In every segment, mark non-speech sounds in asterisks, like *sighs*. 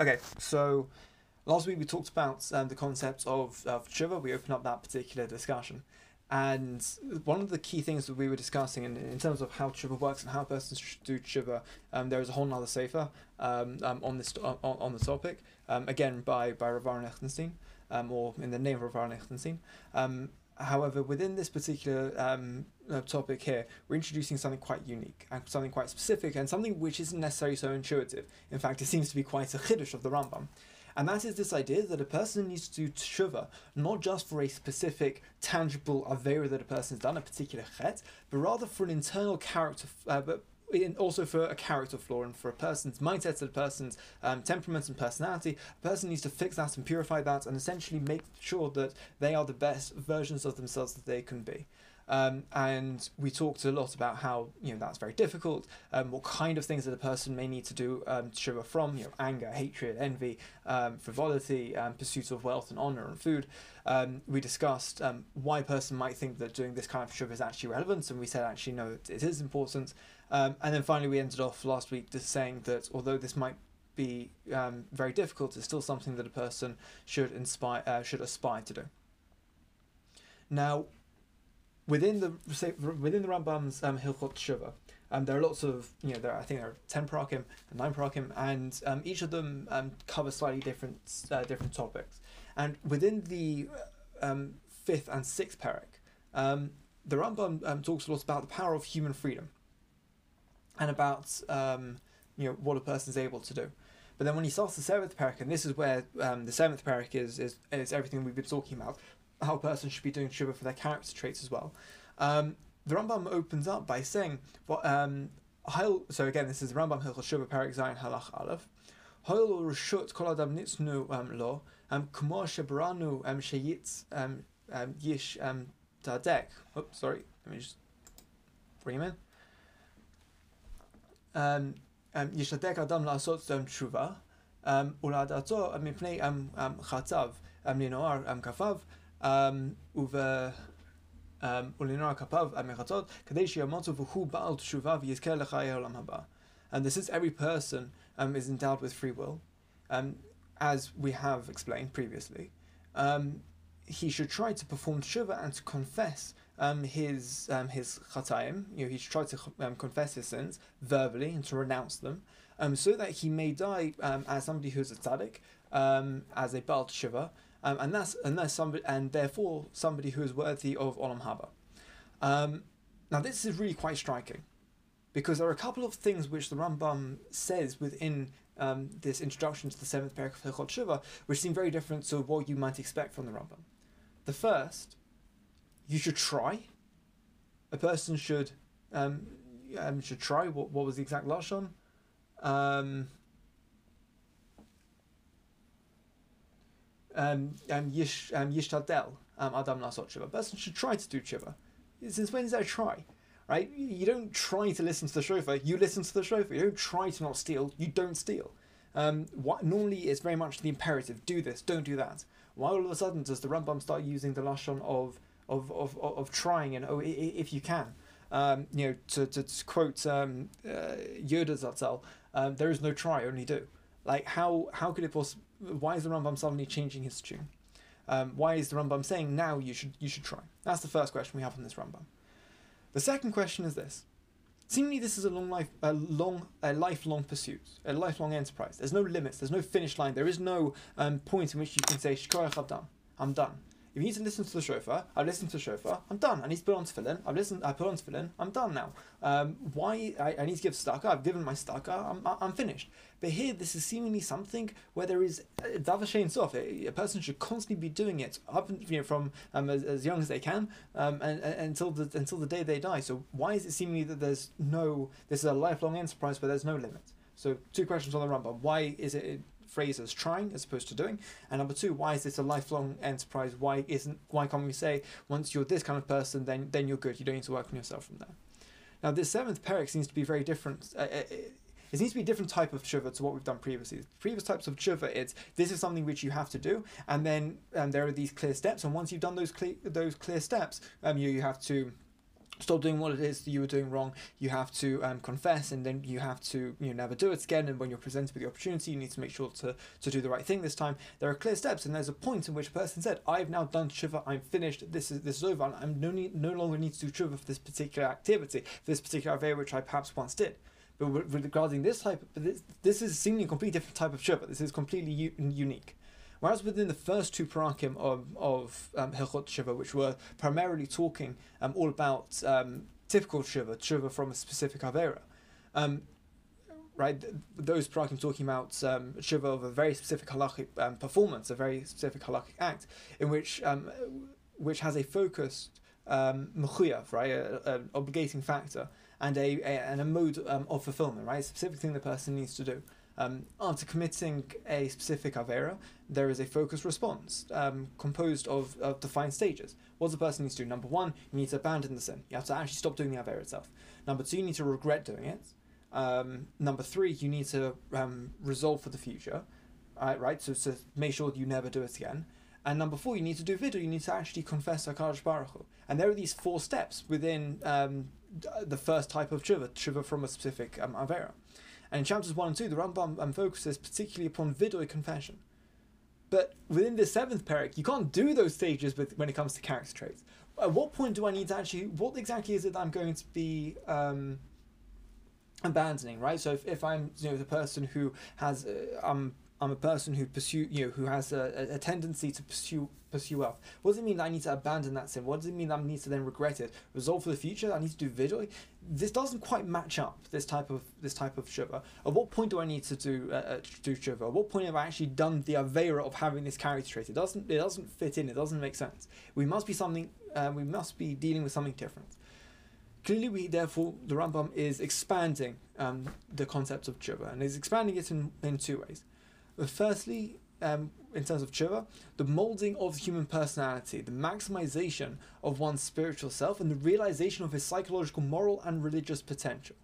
Okay, so last week we talked about um, the concept of, of tshuva. We opened up that particular discussion. And one of the key things that we were discussing in, in terms of how tshuva works and how persons do tshuva, um, there is a whole other sefer um, um, on this on, on the topic, um, again by by Rav Aharon Lichtenstein, um, or in the name of Rav Aharon Lichtenstein. Um, however, within this particular um, uh, topic here, we're introducing something quite unique and something quite specific and something which isn't necessarily so intuitive. In fact, it seems to be quite a chiddush of the Rambam. And that is this idea that a person needs to do tshuva, not just for a specific, tangible avera that a person has done, a particular chet, but rather for an internal character, uh, but in, also for a character flaw and for a person's mindset, a person's um, temperament and personality, a person needs to fix that and purify that and essentially make sure that they are the best versions of themselves that they can be. Um, and we talked a lot about how you know that's very difficult. Um, what kind of things that a person may need to do um, to shiver from you know anger, hatred, envy, um, frivolity, um, pursuit of wealth and honor and food. Um, we discussed why a person might think that doing this kind of shiver is actually relevant, and we said actually no, it, it is important. And then finally we ended off last week just saying that although this might be um, very difficult, it's still something that a person should inspire uh, should aspire to do. Now, within the say, within the Rambam's um, Hilchot Shuvah, um, there are lots of you know there are, I think there are ten parakim and nine parakim, and um, each of them um, cover slightly different uh, different topics. And within the um, fifth and sixth parak, um, the Rambam um, talks a lot about the power of human freedom, and about um, you know what a person is able to do. But then when he starts the seventh parak, and this is where um, the seventh parak is, is is everything we've been talking about, how a person should be doing shiva for their character traits as well. Um, the Rambam opens up by saying, "What?" Um, so again, this is Rambam Hilchot Shiva Parak Zayin Halach Aleph. Hoil reshut kol adam nitznu um, lo um kumo shebranu um sheyitz um um yish um tadek. Oops, sorry. Let me just bring him in. Um, um yishtadek adam la'asot um tshuva um uladato mipnei um um chatav um linoar um kafav um, uve ולנוער כפיו המחצות, כדי שימוצו והוא בעל תשובה ויזכה לחיי העולם הבא. And this is every person um, is endowed with free will, um, as we have explained previously. Um, he should try to perform tshuva and to confess um, his um, his chatayim. You know, he should try to um, confess his sins verbally and to renounce them, um, so that he may die um, as somebody who's a tzaddik, um, as a baal tshuva, um, and that's and that's somebody and therefore somebody who is worthy of olam haba. Um, now this is really quite striking, because there are a couple of things which the Rambam says within um, this introduction to the seventh paragraph of Hilchot Shiva, which seem very different to what you might expect from the Rambam. The first, you should try. A person should um, um, should try. What what was the exact lashon? Um, um, um, yish, um, yishtadel, um, adam lasot shiva. A person should try to do shiva. Since when is that a try? Right? You don't try to listen to the shofar, you listen to the shofar. You don't try to not steal, you don't steal. Um, what, normally it's very much the imperative, do this, don't do that. Why all of a sudden does the Rambam start using the lashon of, of, of, of, trying and, oh, if you can? Um, you know, to, to, to quote um, uh, Yoda um, there is no try, only do. Like, how, how could it possibly why is the Rambam suddenly changing his tune? Um, why is the Rambam saying now you should you should try? That's the first question we have on this Rambam. The second question is this: Seemingly, this is a long life, a long, a lifelong pursuit, a lifelong enterprise. There's no limits. There's no finish line. There is no um, point in which you can say "Shkorach, I'm done. I'm done." If you need to listen to the shofar, I've listened to the shofar, I'm done. I need to put on tefillin, I've listened, I put on tefillin, I'm done now. Um, why, I, I need to give tzedaka, I've given my tzedaka, I'm, I'm finished. But here, this is seemingly something where there is davashain sof. A person should constantly be doing it up, you know, from um, as, as young as they can, um, and, and, until the until the day they die. So why is it seemingly that there's no? This is a lifelong enterprise where there's no limit. So two questions on the Rambam. Why is it phrase as trying as opposed to doing? And number two, why is this a lifelong enterprise? Why isn't why can't we say once you're this kind of person, then then you're good. You don't need to work on yourself from there. Now this seventh parak seems to be very different. Uh, it, uh, it needs to be a different type of tshuva to what we've done previously. Previous types of tshuva, it's this is something which you have to do, and then um, there are these clear steps. And once you've done those clear those clear steps, um, you you have to stop doing what it is you were doing wrong. You have to um, confess, and then you have to you know, never do it again. And when you're presented with the opportunity, you need to make sure to, to do the right thing this time. There are clear steps, and there's a point in which a person said, "I've now done tshuva. I'm finished. This is this is over. And I'm no need, no longer need to do tshuva for this particular activity, for this particular affair which I perhaps once did." But regarding this type, this, this is seemingly a completely different type of tshuva. This is completely u- unique. Whereas within the first two parakim of, of um, Hilchot Shiva, which were primarily talking um, all about um, typical Shiva, Shiva from a specific Avera, um, right? Those parakim talking about um, Shiva of a very specific halachic um, performance, a very specific halachic act, in which um, which has a focused um, right, an obligating factor, and a, a and a mode um, of fulfillment, right, a specific thing the person needs to do. Um, after committing a specific Avera, there is a focused response um, composed of, of defined stages. What the person need to do? Number one, you need to abandon the sin. You have to actually stop doing the Avera itself. Number two, you need to regret doing it. Um, number three, you need to um, resolve for the future, right? So, to make sure you never do it again. And number four, you need to do vidui. You need to actually confess Hakadosh Baruch. And there are these four steps within um, the first type of tshuva, tshuva from a specific um, avera. And in chapters 1 and 2, the Rambam um, focuses particularly upon vidui confession. But within the seventh parak, you can't do those stages with, when it comes to character traits. At what point do I need to actually, what exactly is it I'm going to be um, abandoning, right? So if, if I'm, you know, the person who has, uh, um, I'm a person who pursue, you know, who has a, a tendency to pursue pursue wealth. What does it mean that I need to abandon that sin? What does it mean that I need to then regret it? Resolve for the future? That I need to do vidui. This doesn't quite match up. This type of this type of shiva. At what point do I need to do uh, uh do shiva? At what point have I actually done the avera of having this character trait? It doesn't it doesn't fit in. It doesn't make sense. We must be something. Uh, we must be dealing with something different. Clearly, we therefore the Rambam is expanding um, the concept of tshuva and is expanding it in, in two ways. But Firstly, um, in terms of tshuva, the molding of human personality, the maximization of one's spiritual self, and the realization of his psychological, moral, and religious potential.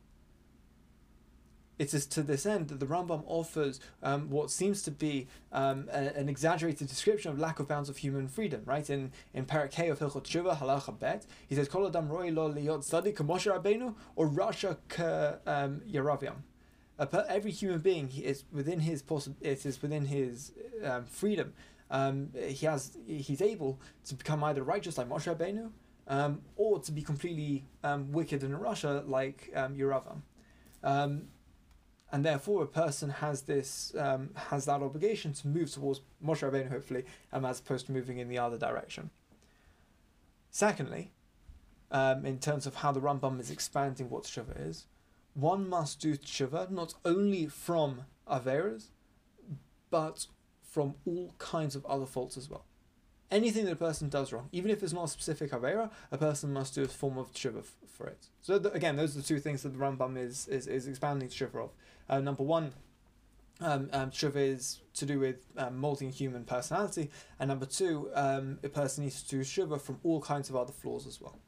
It is to this end that the Rambam offers um, what seems to be um, a, an exaggerated description of lack of bounds of human freedom. Right in in Parak of Hilchot Tshuva Halacha Bet, he says Kol Adam Roi Lo Liot Tzadi K'Moshe Rabbeinu or Rasha K um, per, every human being is within his possi- it is within his um, freedom. Um, he has he's able to become either righteous like Moshe Rabbeinu, um, or to be completely um, wicked in rasha like um, Yeravam. Um, and therefore, a person has this um, has that obligation to move towards Moshe Rabbeinu, hopefully, as opposed to moving in the other direction. Secondly, in terms of how the Rambam is expanding what tshuva is, one must do tshuva not only from averas, but from all kinds of other faults as well. Anything that a person does wrong, even if it's not a specific avera, a person must do a form of tshuva f- for it. So again, those are the two things that the Rambam is is, is expanding tshuva of. Uh, number one, um, um, tshuva is to do with um, molding human personality, and number two, um, a person needs to do tshuva from all kinds of other flaws as well.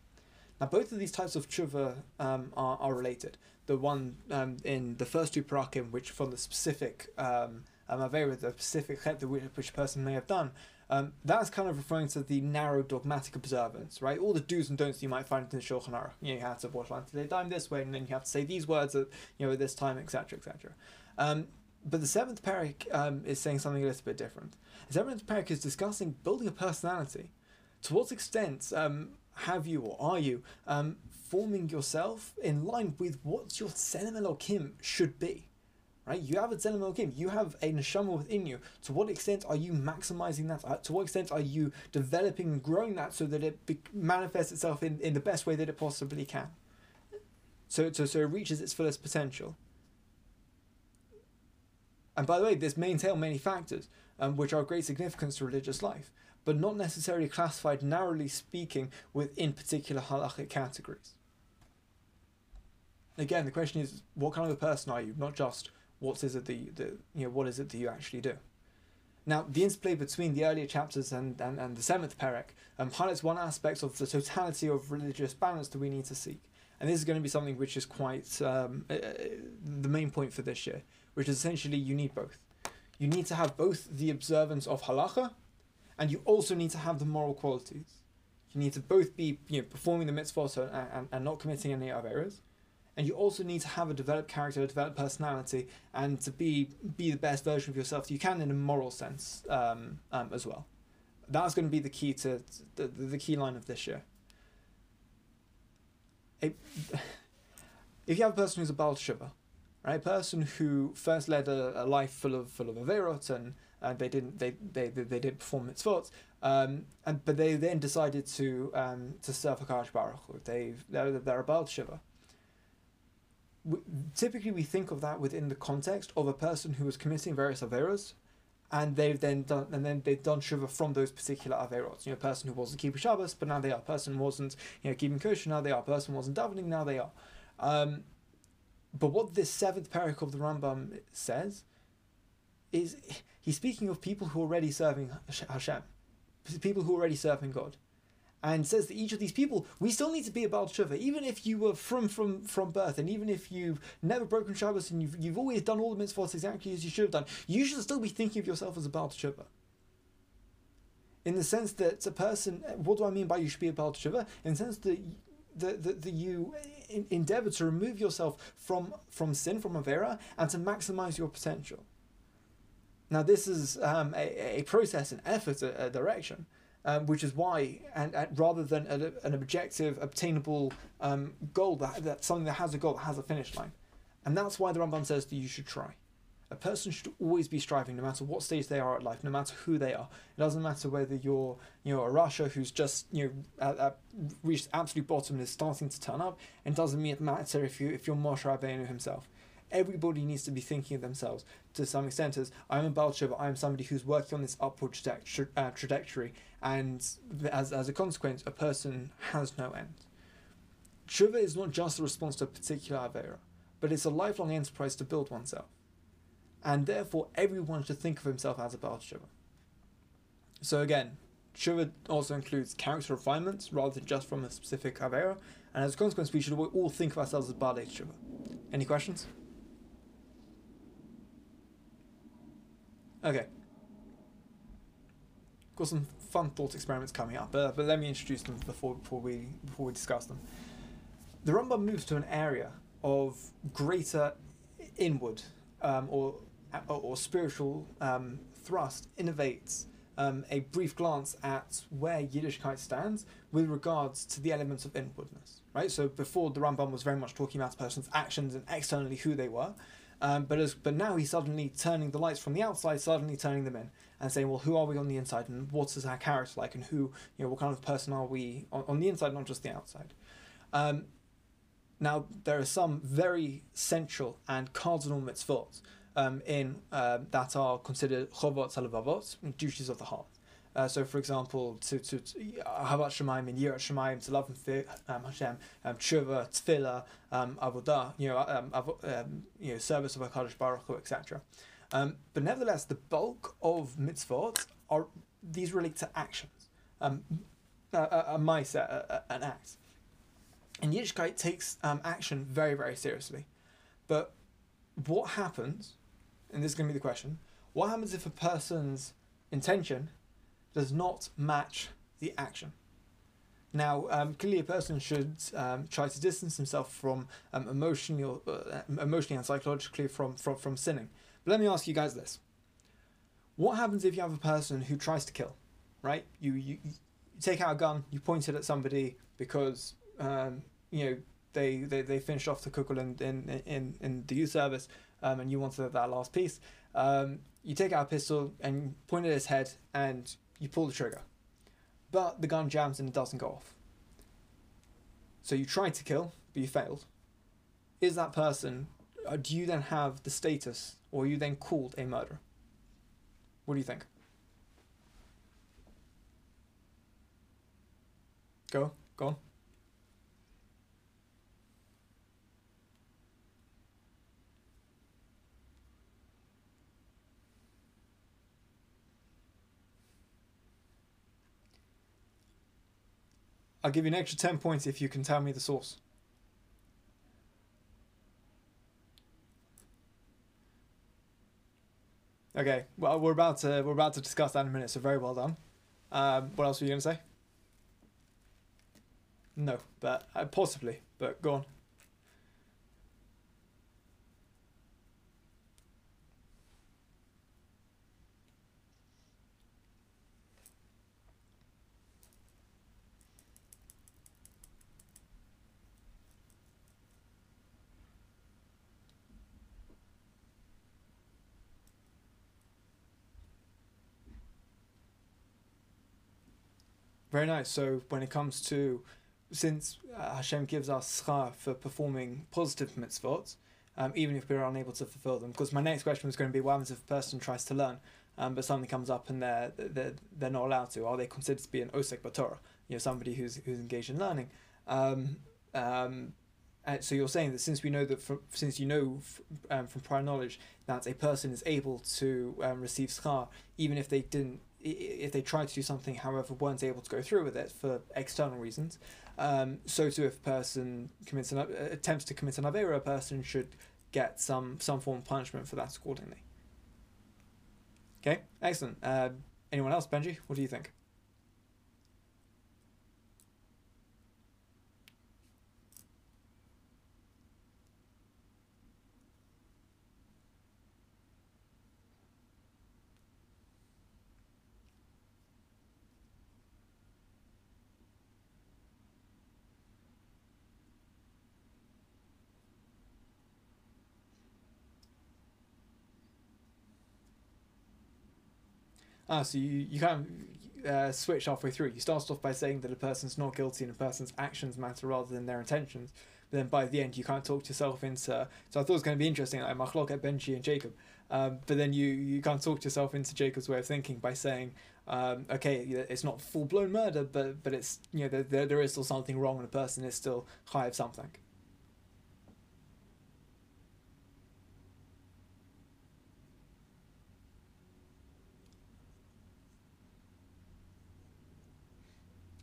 Now, both of these types of tshuva um, are, are related. The one um, in the first two parakim, which from the specific um, um, the specific chet which, which person may have done, um, that's kind of referring to the narrow dogmatic observance, right? All the do's and don'ts you might find in the Shulchan Aruch. You, know, you have to wash lines today, time this way, and then you have to say these words at you know this time, etc., etc. Um, but the seventh parak um, is saying something a little bit different. The seventh parak is discussing building a personality. To what extent um, have you or are you um, forming yourself in line with what your Tzelem Elokim should be? Right? You have a Tzelem Elokim, you have a neshama within you. To what extent are you maximizing that? Uh, to what extent are you developing and growing that so that it be- manifests itself in, in the best way that it possibly can? So, so, so it reaches its fullest potential. And by the way, this may entail many factors, um, which are of great significance to religious life but not necessarily classified narrowly speaking within particular halachic categories. Again, the question is, what kind of a person are you? Not just what is it that you, you know, what is it that you actually do? Now, the interplay between the earlier chapters and, and, and the seventh parak um, highlights one aspect of the totality of religious balance that we need to seek. And this is going to be something which is quite um, uh, the main point for this year, which is essentially you need both. You need to have both the observance of halacha and you also need to have the moral qualities. You need to both be you know performing the mitzvot and, and, and not committing any other errors, and you also need to have a developed character, a developed personality, and to be be the best version of yourself you can in a moral sense um, um, as well. That's going to be the key to the, the key line of this year. A, *sighs* if you have a person who's a Baal Shiva, right, a person who first led a, a life full of full of averot and and they didn't they they, they, they didn't perform mitzvot, um, and but they then decided to um, to serve Hakadosh Baruch Hu. They they're, they're a Baal Shiva. Typically, we think of that within the context of a person who was committing various averos, and they've then done and then they've done shiva from those particular averot. You know, a person who wasn't keeping Shabbos, but now they are. A person wasn't you know keeping kosher, now they are. A person wasn't davening, now they are. Um, but what this seventh parak of the Rambam says is he's speaking of people who are already serving Hashem, people who are already serving God, and says that each of these people, we still need to be about Shiva, even if you were from from from birth, and even if you've never broken Shabbos and you've you've always done all the mitzvahs exactly as you should have done, you should still be thinking of yourself as a Baal Shiva. In the sense that a person, what do I mean by you should be a Baal Shiva? In the sense that that, that, that you endeavor to remove yourself from from sin, from avera, and to maximize your potential. Now, this is um, a, a process, an effort, a, a direction, um, which is why, and, and rather than a, an objective, obtainable um, goal, that, that something that has a goal, that has a finish line. And that's why the Rambam says that you should try. A person should always be striving, no matter what stage they are at life, no matter who they are. It doesn't matter whether you're, you know, a rasha who's just, you know, at, at reached absolute bottom and is starting to turn up. It doesn't matter if you if you're Moshe Rabbeinu himself everybody needs to be thinking of themselves to some extent as I'm a Baal Shiva, I'm somebody who's working on this upward tra- uh, trajectory, and as, as a consequence, a person has no end. Shiva is not just a response to a particular Avera, but it's a lifelong enterprise to build oneself. And therefore, everyone should think of himself as a Baal Shiva. So again, Shiva also includes character refinements rather than just from a specific Avera, and as a consequence, we should all think of ourselves as Baal Shiva. Any questions? Okay. Got some fun thought experiments coming up, but, but let me introduce them before before we before we discuss them. The Rambam moves to an area of greater inward um, or, or, or spiritual um, thrust, innovates um, a brief glance at where Yiddishkeit stands with regards to the elements of inwardness. Right. So before the Rambam was very much talking about a person's actions and externally who they were. Um, but as but now he's suddenly turning the lights from the outside, suddenly turning them in, and saying, well, who are we on the inside, and what is our character like, and who you know what kind of person are we on, on the inside, not just the outside. Um, now there are some very central and cardinal mitzvot um, in uh, that are considered chovot halavavot, duties of the heart. Uh, so, for example, to to Havat Shemaim and Yirat Shemaim, to love and fear um, Hashem, um, Tshuva, um, Avodah, you know, um, um, you know, service of Hakadosh Baruch Hu, etc. Um, but nevertheless, the bulk of mitzvot are these relate to actions, um, a, a, a an act. And Yiddishkeit takes um, action very, very seriously. But what happens, and this is going to be the question, what happens if a person's intention does not match the action. Now, um, clearly, a person should um, try to distance himself from um, emotionally, uh, emotionally and psychologically from, from, from sinning. But let me ask you guys this: What happens if you have a person who tries to kill? Right? You you, you take out a gun, you point it at somebody because um, you know they, they, they finished off the kugel in, in, in, in the youth service, um, and you wanted that last piece. Um, you take out a pistol and point it at his head, and you pull the trigger. But the gun jams and it doesn't go off. So you tried to kill, but you failed. Is that person, Uh, do you then have the status, or you then called a murderer? What do you think? Go, go on. I'll give you an extra 10 points if you can tell me the source. Okay, well we're about to we're about to discuss that in a minute, so very well done. Um, what else were you gonna say? No, but uh, possibly, but go on. Very nice. So when it comes to, since uh, Hashem gives us schar for performing positive mitzvot, um, even if we're unable to fulfill them. Because my next question was going to be, what happens if a person tries to learn, um, but something comes up and they're, they're they're not allowed to? Are they considered to be an osek b'torah? You know, somebody who's who's engaged in learning. Um, um, so you're saying that since we know that from, since you know um, from prior knowledge that a person is able to um, receive schar even if they didn't if they tried to do something, however, weren't able to go through with it for external reasons, um, so too if a person commits an, attempts to commit an avera, a person should get some some form of punishment for that accordingly. Okay, excellent. Uh, anyone else, Benji? What do you think? Ah, so you, you kind of uh, switch halfway through. You start off by saying that a person's not guilty and a person's actions matter rather than their intentions. But then by the end, you kind of talk yourself into. So I thought it was going to be interesting, like Machlok at Benji and Jacob. Um, but then you, you kind of talk yourself into Jacob's way of thinking by saying, um, okay, it's not full blown murder, but but it's you know there, there is still something wrong and a person is still high of something.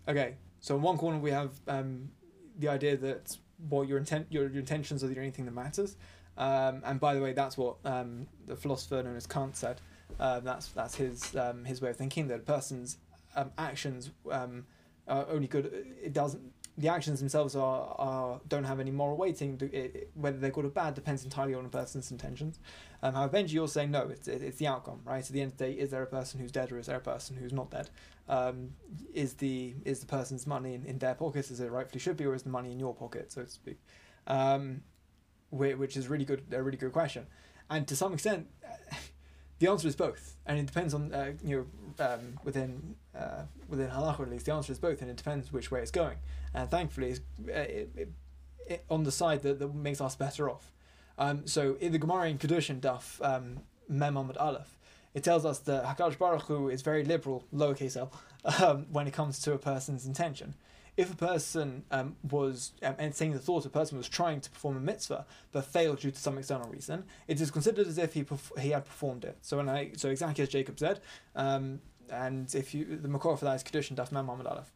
Okay, so in one corner we have um, the idea that what your intent, your, your intentions are the only thing that matters. Um, and by the way, that's what um, the philosopher known as Kant said. Uh, that's that's his um, his way of thinking that a person's um, actions um, are only good. It doesn't. The actions themselves are, are don't have any moral weighting. It, it, whether they're good or bad depends entirely on a person's intentions. Um, however, Benji, you're saying no. It's it, it's the outcome, right? At the end of the day, is there a person who's dead or is there a person who's not dead? um, is the is the person's money in, in their pockets as it rightfully should be, or is the money in your pocket, so to speak? Um, which is really good, a really good question, and to some extent, *laughs* the answer is both, and it depends on uh, you know um, within uh, within halacha at least the answer is both, and it depends which way it's going, and thankfully, it's, uh, it, it, it, on the side that, that makes us better off. Um, so in the Gemara in Kedushin Daf um, Mem Amud Aleph, it tells us that Hakadosh Baruch Hu is very liberal, lowercase l, um, when it comes to a person's intention. If a person um, was um, entertaining the thought a person was trying to perform a mitzvah but failed due to some external reason, it is considered as if he perf- he had performed it. So when I so exactly as Jacob said, um, and if you the makor for that is kedushin daf mem Aleph.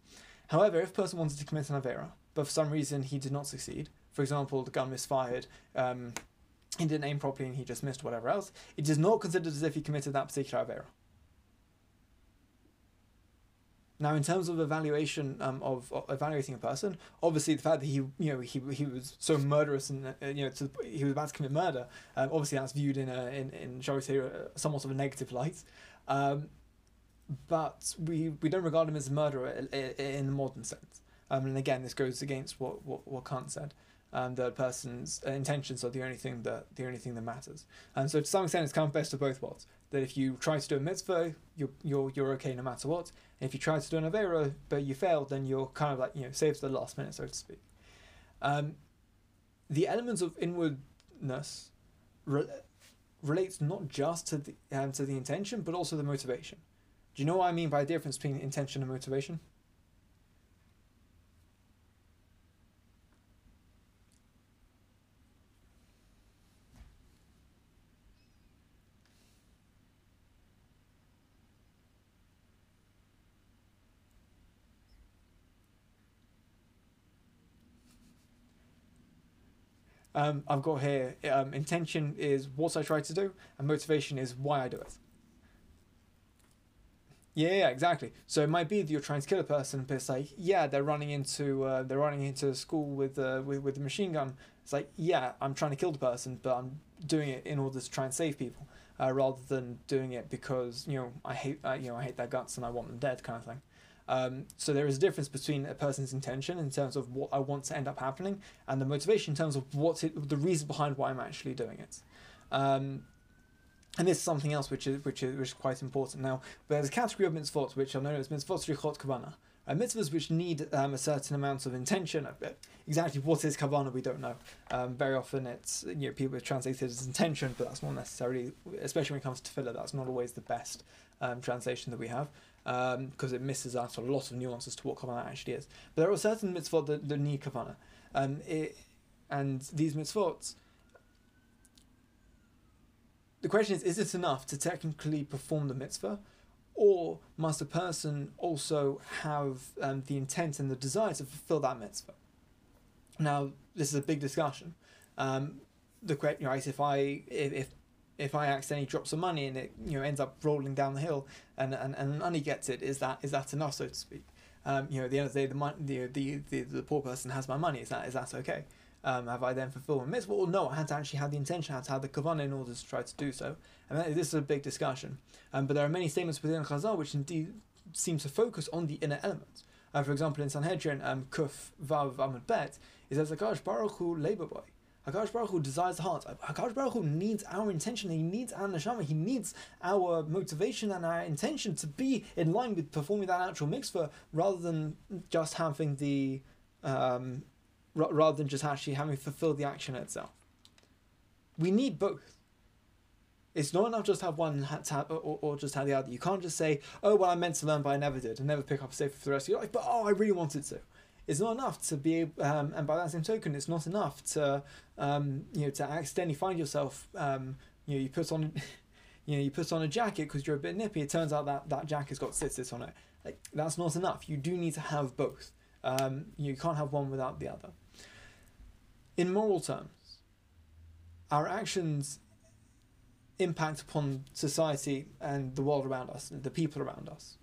However, if a person wanted to commit an avera, but for some reason he did not succeed, for example, the gun misfired, um, he didn't aim properly and he just missed whatever else, it is not considered as if he committed that particular Avera. Now, in terms of evaluation um, of, of, evaluating a person, obviously the fact that he, you know, he, he was so murderous and uh, you know, to, he was about to commit murder, um, obviously that's viewed in a, in, in shall we say, somewhat of a negative light. Um, but we, we don't regard him as a murderer in the modern sense. Um, and again, this goes against what, what, what Kant said um, the person's intentions are the only thing that the only thing that matters. And so to some extent, it's kind of best of both worlds. That if you try to do a mitzvah, you're you're you're okay no matter what. And if you try to do an avera but you failed, then you're kind of like you know saved the last minute, so to speak. Um, the elements of inwardness re- relates not just to the um, to the intention, but also the motivation. Do you know what I mean by the difference between intention and motivation? Um, I've got here um, intention is what I try to do, and motivation is why I do it. Yeah, yeah, exactly. So it might be that you're trying to kill a person, but it's like, yeah, they're running into uh, they're running into school with uh, with with a machine gun. It's like, yeah, I'm trying to kill the person, but I'm doing it in order to try and save people, uh, rather than doing it because you know I hate uh, you know I hate their guts and I want them dead, kind of thing. Um, so there is a difference between a person's intention in terms of what I want to end up happening, and the motivation in terms of what it, the reason behind why I'm actually doing it. Um, and this is something else which is which is which is quite important. Now, there's a category of mitzvot which are known as mitzvot tzrichot kavana. Uh, mitzvahs which need um, a certain amount of intention. Uh, exactly what is kavana, we don't know. Um, very often it's you know people translate it as intention, but that's not necessarily, especially when it comes to tefillah, that's not always the best um, translation that we have because um, it misses out a lot of nuances to what kavana actually is. But there are certain mitzvot that, that need kavana, um, it, and these mitzvot the question is, is it enough to technically perform the mitzvah? Or must a person also have um, the intent and the desire to fulfill that mitzvah? Now, this is a big discussion. Um, the question, right? If I if if I accidentally drop some money and it you know ends up rolling down the hill and and and money gets it, is that is that enough, so to speak? Um, you know, at the end of the day, the, the the the poor person has my money. Is that is that okay? Um, have I then fulfilled my mitzvah? Well, no, I had to actually have the intention, I had to have the kavanah in order to try to do so. And this is a big discussion. Um, but there are many statements within Chazal which indeed seem to focus on the inner elements. Uh, for example, in Sanhedrin, um, Kuf Vav Amud Bet, it says, Hakadosh Baruch Hu liba ba'i. Hakadosh Baruch Hu desires the heart. Hakadosh Baruch Hu needs our intention. He needs our neshama. He needs our motivation and our intention to be in line with performing that actual mitzvah, rather than just having the um, r- rather than just actually having fulfilled the action itself. We need both. It's not enough just to have one have, or, or just have the other. You can't just say, "Oh, well, I meant to learn, but I never did," and never pick up a sefer for the rest of your life. But oh, I really wanted to. It's not enough to be, um, and by that same token, it's not enough to, um, you know, to accidentally find yourself, um, you know, you put on, *laughs* you know, you put on a jacket because you're a bit nippy. It turns out that that jacket's got tzitzit on it. Like that's not enough. You do need to have both. Um, you can't have one without the other. In moral terms, our actions impact upon society and the world around us, the people around us,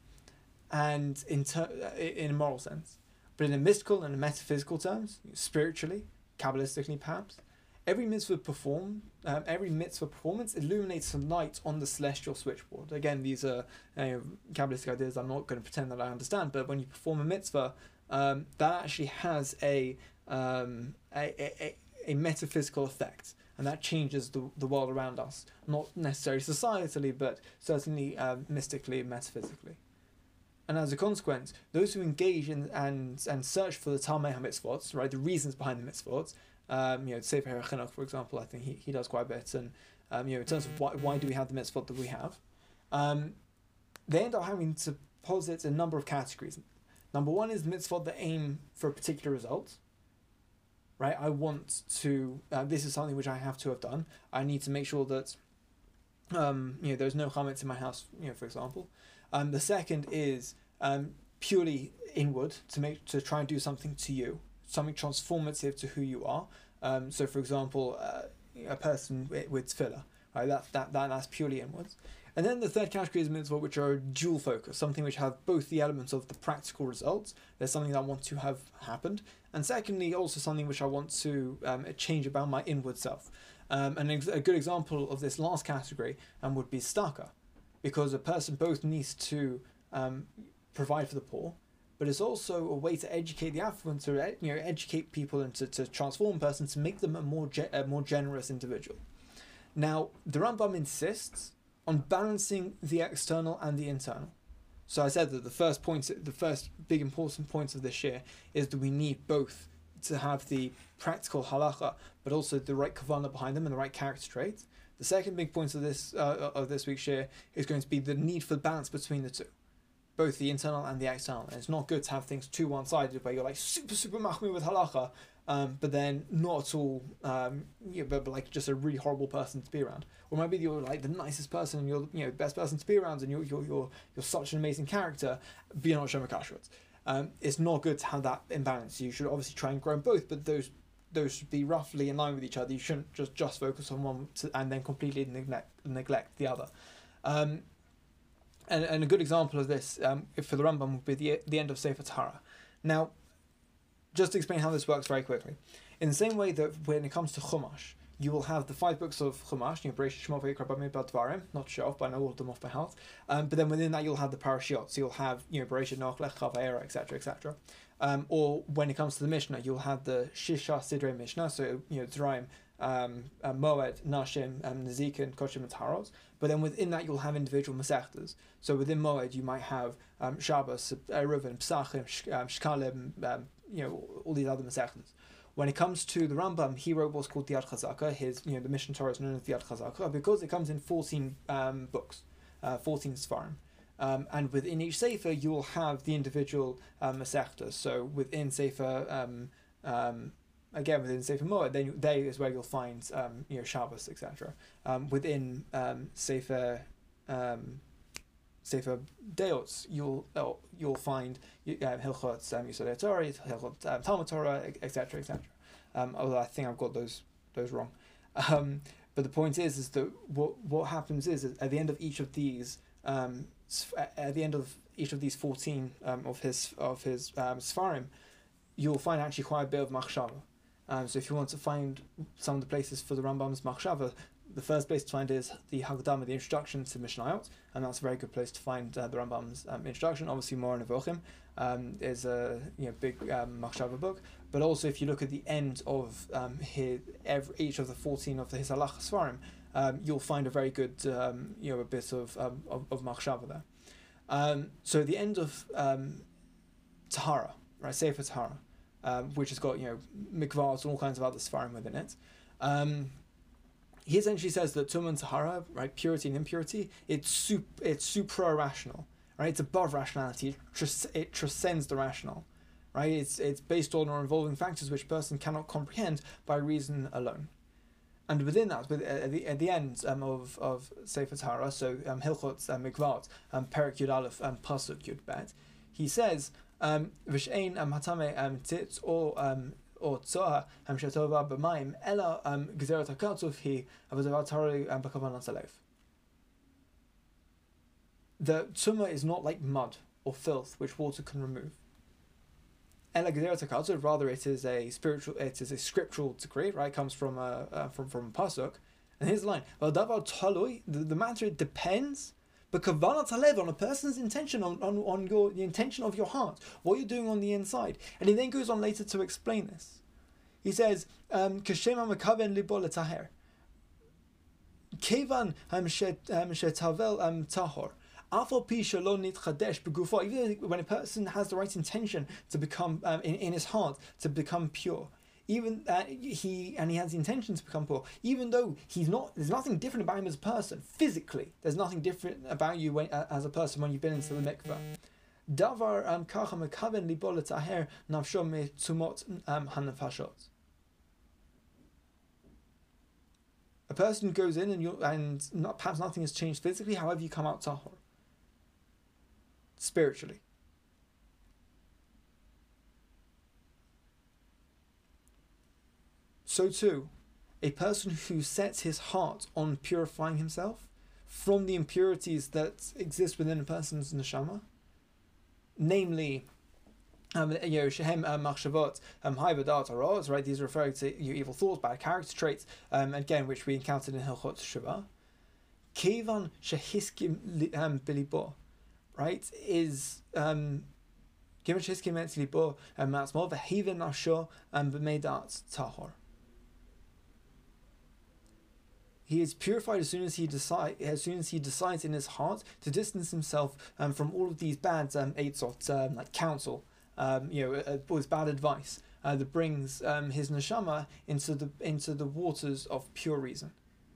and in ter- in a moral sense. But in a mystical and a metaphysical terms, spiritually, kabbalistically perhaps, every mitzvah perform, um, every mitzvah performance illuminates a light on the celestial switchboard. Again, these are uh, kabbalistic ideas. I'm not going to pretend that I understand, but when you perform a mitzvah, um, that actually has a um, a, a, a metaphysical effect, and that changes the, the world around us. Not necessarily societally, but certainly uh, mystically and metaphysically. And as a consequence, those who engage in and and search for the Ta'amei HaMitzvot, right, the reasons behind the mitzvot, um, you know, Sefer HaChinuch, for example, I think he, he does quite a bit, and um, you know, in terms of why, why do we have the mitzvot that we have, um, they end up having to posit a number of categories. Number one is mitzvot that aim for a particular result, right? I want to. Uh, this is something which I have to have done. I need to make sure that, um, you know, there's no chametz in my house. You know, for example. Um, the second is um, purely inward to make to try and do something to you, something transformative to who you are. Um, so, for example, uh, a person with, with tefillah, right? That, that that that's purely inwards. And then the third category is mitzvot, which are dual focus, something which have both the elements of the practical results. There's something that I want to have happened, and secondly, also something which I want to um, change about my inward self. Um, and a good example of this last category um, would be tzedakah, because a person both needs to um, provide for the poor, but it's also a way to educate the affluent, to you know, educate people and to, to transform persons, to make them a more ge- a more generous individual. Now, the Rambam insists on balancing the external and the internal. So I said that the first point, the first big important point of this year is that we need both to have the practical halacha, but also the right kavana behind them and the right character traits. The second big point of this uh, of this week's year is going to be the need for balance between the two, both the internal and the external. And it's not good to have things too one sided where you're like super super mahmir with halacha, um, but then not at all, um, you know, but, but, like just a really horrible person to be around. Or maybe you're like the nicest person, and you're you know the best person to be around, and you're you're you're, you're such an amazing character, but you're not Kashrut. Um, it's not good to have that imbalance. You should obviously try and grow both, but those those should be roughly in line with each other. You shouldn't just just focus on one to, and then completely neglect neglect the other. Um, and, and a good example of this um, for the Rambam would be the, the end of Sefer Tahara. Now, just to explain how this works very quickly. In the same way that when it comes to Chumash, you will have the five books of Chumash, you know, Bereshit, Shemot, Vayikra, Dvarim, not sure off, but I know all of them off by heart. Um, but then within that, you'll have the parashiot. So you'll have, you know, Bereshit, Noach, Lech, Chav, etc., etc. Um, or when it comes to the Mishnah, you'll have the Shisha Sidre Mishnah, so, you know, Dvarim, um, uh, Moed, Nashim, um, Nezikin, Kodshim, and Taharos. But then within that, you'll have individual Masechtas. So within Moed, you might have um, Shabbos, Eruvin, Psachim, um, Shkalim, um, you know, all these other Masechtas. When it comes to the Rambam, he wrote what's called the Yad Chazaka. His, you know, the Mishneh Torah is known as the Yad Chazaka because it comes in 14 um, books, uh, 14 Sfarim. Um, and within each Sefer, you will have the individual um, Masechtas. So within Sefer, um, um, again, within Sefer Moed, then they is where you'll find, um, you know, Shabbos, etc. Um, within um, Sefer, um, Sefer Deot, you'll oh, you'll find Hilchot um, Yisodei Torah, Hilchot um, Talmud Torah, etc., etc. Um, although I think I've got those those wrong. *laughs* Um, but the point is, is that what what happens is, is at the end of each of these, um, at the end of each of these fourteen um, of his of his um, Sfarim, you'll find actually quite a bit of machshava. Um, so if you want to find some of the places for the Rambam's machshava, the first place to find is the Hagdama, the introduction to Mishnayot, and that's a very good place to find uh, the Rambam's um, introduction. Obviously, Moreh Nevuchim um, is a you know big um, Machshava book, but also if you look at the end of um, his, every, each of the fourteen of the his Halach Svarim, um, you'll find a very good um, you know a bit of um, of, of Machshava there. Um, so the end of um, Tahara, right, Sefer Tahara, which has got you know mikvahs and all kinds of other Svarim within it. He essentially says that tum and tahara, right, purity and impurity, it's sup- it's supra rational, right? It's above rationality. It, it transcends the rational, right? It's it's based on or involving factors which person cannot comprehend by reason alone. And within that, with, at, the, at the end um, of, of Sefer Tahara, so um, Hilchot um, Mikvaot, um, Perik Yud Aleph, um, Pasuk Yud Bet, he says, um, V'shein um, hatame um, tit or um, או צוהה המשתובה במים, אלא גזירת הקרצוף היא אבל דבר תורי בכוונת הלב. The tumah is not like mud or filth which water can remove. Ela gzerat hakatzu, rather it is a spiritual, it is a scriptural decree, right? It comes from a uh, from from a pasuk, and here's the line: "Well, davar talui." The, the matter it depends, but kavanat halev on a person's intention, on, on on your the intention of your heart, what you're doing on the inside, and he then goes on later to explain this. He says, "Kashema makaven libo letaher." Kevan shetavel tahor. Even when a person has the right intention to become um, in, in his heart to become pure, even uh, he and he has the intention to become poor, even though he's not, there's nothing different about him as a person physically. There's nothing different about you when, uh, as a person when you've been into the mikveh. Davar um, kacha mekaven libo letaher nafsho me um, hanafashot. A person goes in and you and not, perhaps nothing has changed physically. However, you come out tahor spiritually. So too, a person who sets his heart on purifying himself from the impurities that exist within a person's neshama, namely, um, you know, shehem machshavot, um, haivadat right? These are referring to your evil thoughts, bad character traits, um, again, which we encountered in Hilchot Shuvah. Kevan shehiskim bilibo, right, is um given shehiskim libo and matzmo v'heven asho and b'meidat tahor. He is purified as soon as he decide, as soon as he decides in his heart to distance himself um, from all of these bad um, eitzot, um, like counsel, um, you know, uh, all bad advice uh, that brings um, his neshama into the into the waters of pure reason.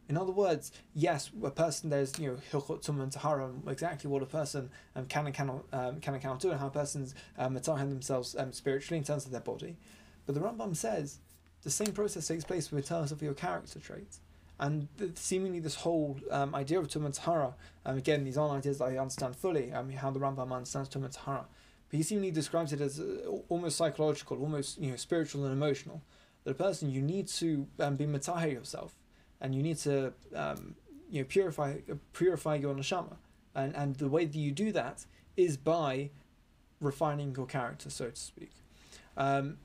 In other words, yes, a person there's you know hilchot tum and tahara, exactly what a person um, can and cannot um, can and cannot do, and how persons um, themselves um, spiritually in terms of their body. But the Rambam says the same process takes place in terms of your character traits. And seemingly, this whole um, idea of Tum and Tahara, um, again, these aren't ideas that I understand fully, um, how the Rambam understands Tum and Tahara. But he seemingly describes it as uh, almost psychological, almost you know spiritual and emotional. That a person, you need to um, be matahir yourself, and you need to um, you know purify purify your neshama. and and the way that you do that is by refining your character, so to speak. Um,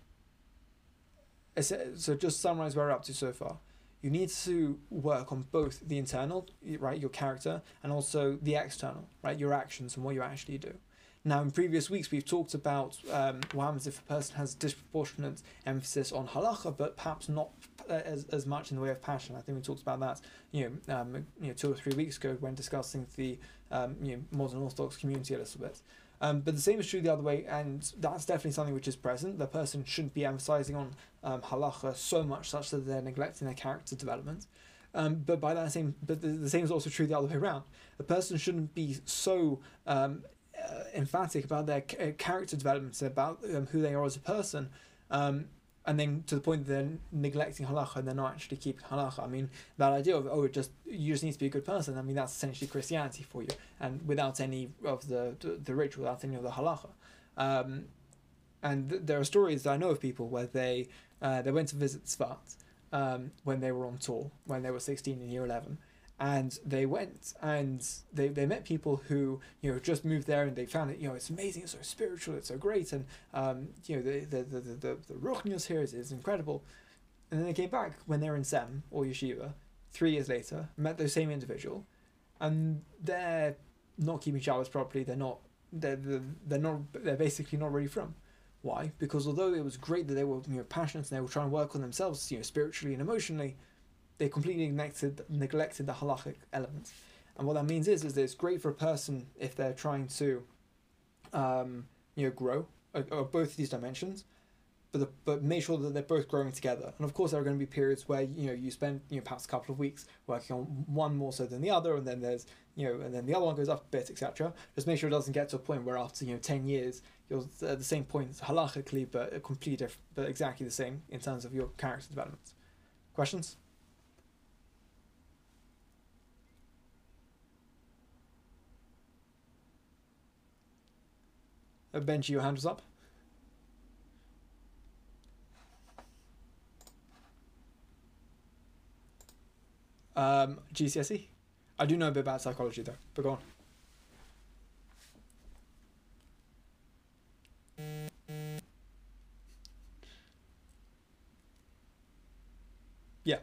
so just summarize where we're up to so far. You need to work on both the internal, right, your character, and also the external, right, your actions and what you actually do. Now, in previous weeks, we've talked about um, what happens if a person has disproportionate emphasis on halacha, but perhaps not uh, as, as much in the way of passion. I think we talked about that, you know, um, you know, two or three weeks ago when discussing the um, you know, modern Orthodox community a little bit. Um, but the same is true the other way, and that's definitely something which is present. The person shouldn't be emphasizing on um, halacha so much such that they're neglecting their character development. Um, but by that same, but the, the, same is also true the other way around. A person shouldn't be so um, emphatic about their uh, character development, about um, who they are as a person, um, and then to the point that they're neglecting halacha and they're not actually keeping halacha. I mean, that idea of oh, just you just need to be a good person. I mean, that's essentially Christianity for you, and without any of the the, the ritual, without any of the halacha. Um, and th- there are stories that I know of people where they uh, they went to visit Tzfat um, when they were on tour when they were sixteen in year eleven, and they went and they, they met people who you know just moved there and they found it you know it's amazing it's so spiritual it's so great and um, you know the the the the, the, the ruchnius here is, is incredible. And then they came back when they were in sem or yeshiva three years later met the same individual and they're not keeping Shabbos properly they're not they're, they're, they're not they're basically not really frum. Why? Because although it was great that they were you know passionate and they were trying to work on themselves you know spiritually and emotionally they completely neglected neglected the halachic elements. And what that means is is that it's great for a person if they're trying to, um, you know, grow or, uh, or both these dimensions, but the, but make sure that they're both growing together. And of course, there are going to be periods where you know you spend you know perhaps a couple of weeks working on one more so than the other, and then there's you know, and then the other one goes up a bit, etc. Just make sure it doesn't get to a point where after you know ten years you're at the same point halachically, but completely different, but exactly the same in terms of your character development. Questions? Benji, your hand was up. Um, GCSE? I do know a bit about psychology though, but go on. Yeah.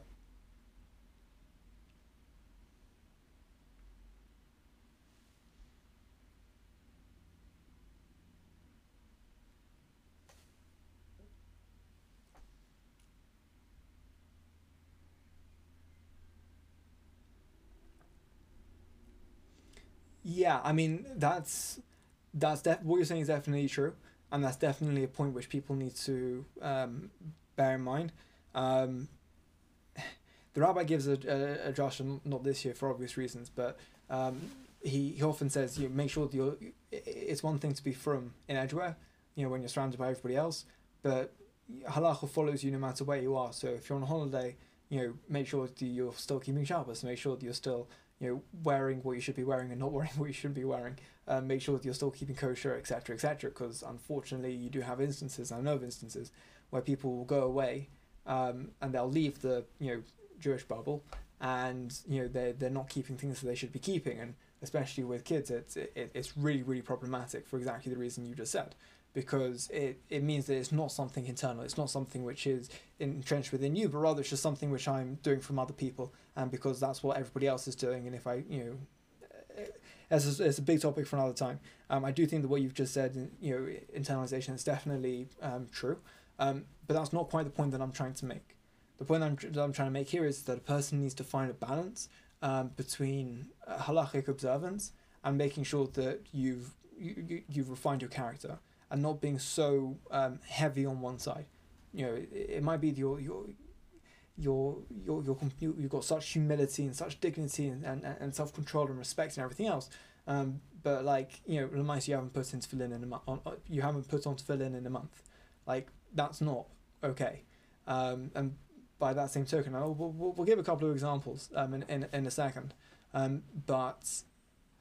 Yeah, I mean that's that's def- what you're saying is definitely true, and that's definitely a point which people need to um, bear in mind. Um, the rabbi gives a, a, a Josh, not this year for obvious reasons, but um, he, he often says you make sure that you're. It's one thing to be frum in Edgware, you know, when you're surrounded by everybody else, but halacha follows you no matter where you are. So if you're on a holiday, you know, make sure that you're still keeping Shabbos, make sure that you're still you know, wearing what you should be wearing and not *laughs* wearing what you shouldn't be wearing. Um, make sure that you're still keeping kosher, etc., etc. Because unfortunately, you do have instances. I know of instances where people will go away um, and they'll leave the you know Jewish bubble, and you know they're, they're not keeping things that they should be keeping, and especially with kids, it's it, it's really really problematic for exactly the reason you just said because it, it means that it's not something internal. It's not something which is entrenched within you, but rather it's just something which I'm doing from other people, and because that's what everybody else is doing. And if I, you know, as a, it's a big topic for another time. Um, I do think that what you've just said, you know, internalization is definitely um, true, um, but that's not quite the point that I'm trying to make. The point I'm, that I'm trying to make here is that a person needs to find a balance um, between uh, halachic observance and making sure that you've you, you've refined your character and not being so um, heavy on one side. You know, it, it might be your your your your your you've got such humility and such dignity and, and, and self control and respect and everything else. Um, but like you know, Lamais, you haven't put into tefillin in a month. You haven't put on tefillin in a month. Like that's not okay. Um, and by that same token, I'll, we'll, we'll give a couple of examples um, in, in, in a second. Um, but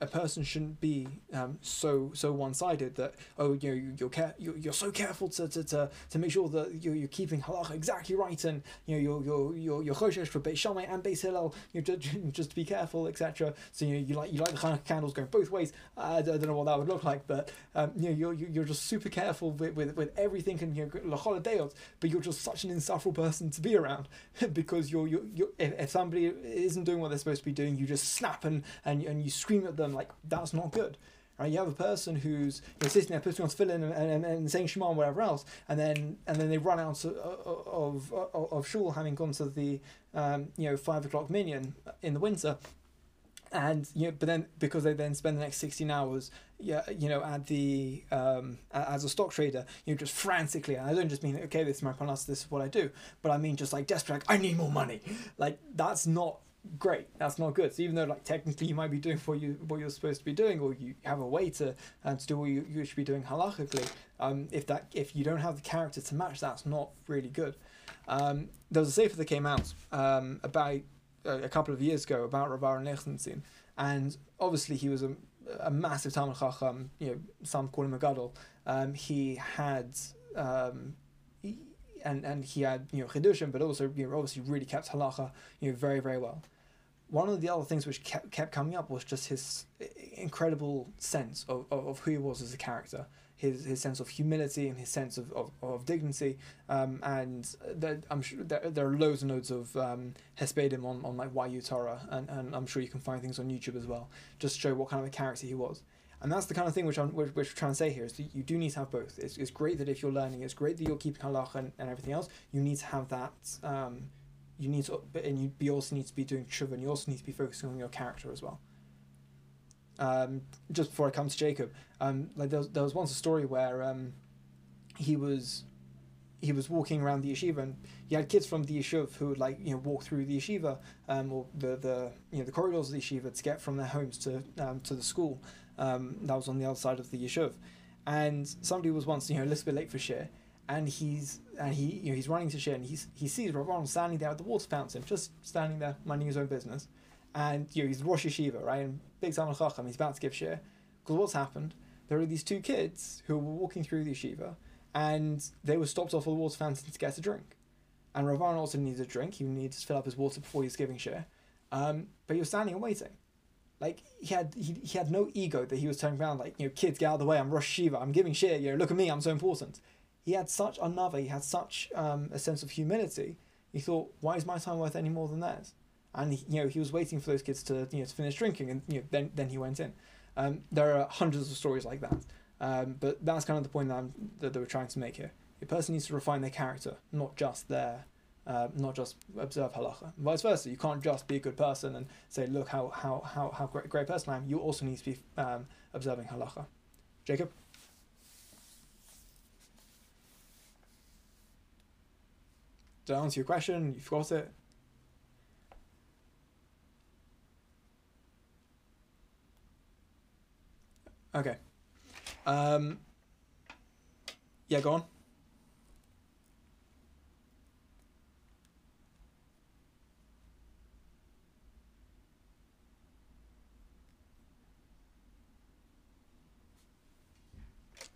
a person shouldn't be um, so so one sided that oh you know you're care- you're, you're so careful to, to, to, to make sure that you're, you're keeping halacha exactly right and you know you're you're you're you're choshesh for Beis Shammai and Beis Hillel you know, just, just to be careful etc. So you know you like you like the Hanukkah candles going both ways. I, I don't know what that would look like, but um, you know you're you're just super careful with, with, with everything and you know but you're just such an insufferable person to be around *laughs* because you're you're, you're if, if somebody isn't doing what they're supposed to be doing, you just snap and and, and you scream at them like that's not good. Right? You have a person who's you know, sitting there putting on tefillin and, and, and saying Shema and whatever else, and then and then they run out of of, of, of shul having gone to the um, you know five o'clock minyan in the winter, and you know, but then because they then spend the next sixteen hours, yeah, you know, at the um, as a stock trader, you know, just frantically. And I don't just mean okay, this is my panas, this is what I do, but I mean just like desperate, like I need more money. Like that's not great that's not good. So even though like technically you might be doing what you what you're supposed to be doing or you have a way to um, to do what you, you should be doing halachically um, if that if you don't have the character to match that's not really good. Um, there was a sefer that came out um, about uh, a couple of years ago about Rav Aaron Lichtenstein and obviously he was a, a massive Talmud Chacham you know some call him a gadol. Um, he had um, he, and and he had you know chidushim, but also you know obviously really kept halacha you know very very well. One of the other things which kept kept coming up was just his incredible sense of, of, of who he was as a character, his his sense of humility and his sense of of, of dignity. Um, and there, I'm sure there, there are loads and loads of um, hespedim on on like YU Torah, and, and I'm sure you can find things on YouTube as well, just show what kind of a character he was and that's the kind of thing which I'm which, which we're trying to say here is that you do need to have both. It's, it's great that if you're learning, it's great that you're keeping halach and, and everything else. You need to have that. Um, you need to, and you, also need to be doing tshuva, and you also need to be focusing on your character as well. Um, just before I come to Jacob, um, like there was, there was once a story where um, he was he was walking around the yeshiva and he had kids from the yeshiva who would like you know walk through the yeshiva um, or the, the you know the corridors of the yeshiva to get from their homes to um, to the school um, that was on the other side of the yeshuv. And somebody was once, you know, a little bit late for shiur, and he's and he you know he's running to shiur, and he's he sees Rav standing there at the water fountain, just standing there minding his own business, and you know he's Rosh Yeshiva, right, and big Talmud Chacham, he's about to give shiur, because what's happened? There are these two kids who were walking through the yeshiva, and they were stopped off at the water fountain to get a drink, and Rav also needs a drink. He needs to fill up his water before he's giving shiur, um, but was standing and waiting. Like he had he, he had no ego that he was turning around like you know kids get out of the way. I'm Rosh Yeshiva I'm giving shit you know look at me. I'm so important he had such another he had such um, a sense of humility he thought why is my time worth any more than theirs and he, you know he was waiting for those kids to you know to finish drinking and you know then then he went in um, there are hundreds of stories like that um, but that's kind of the point that, I'm, that they were trying to make here a person needs to refine their character not just their uh, not just observe halacha. Vice versa, you can't just be a good person and say, look how how how how great great person I am. You also need to be um, observing halacha. Jacob. Did I answer your question? You forgot it. Okay. Um, yeah, go on.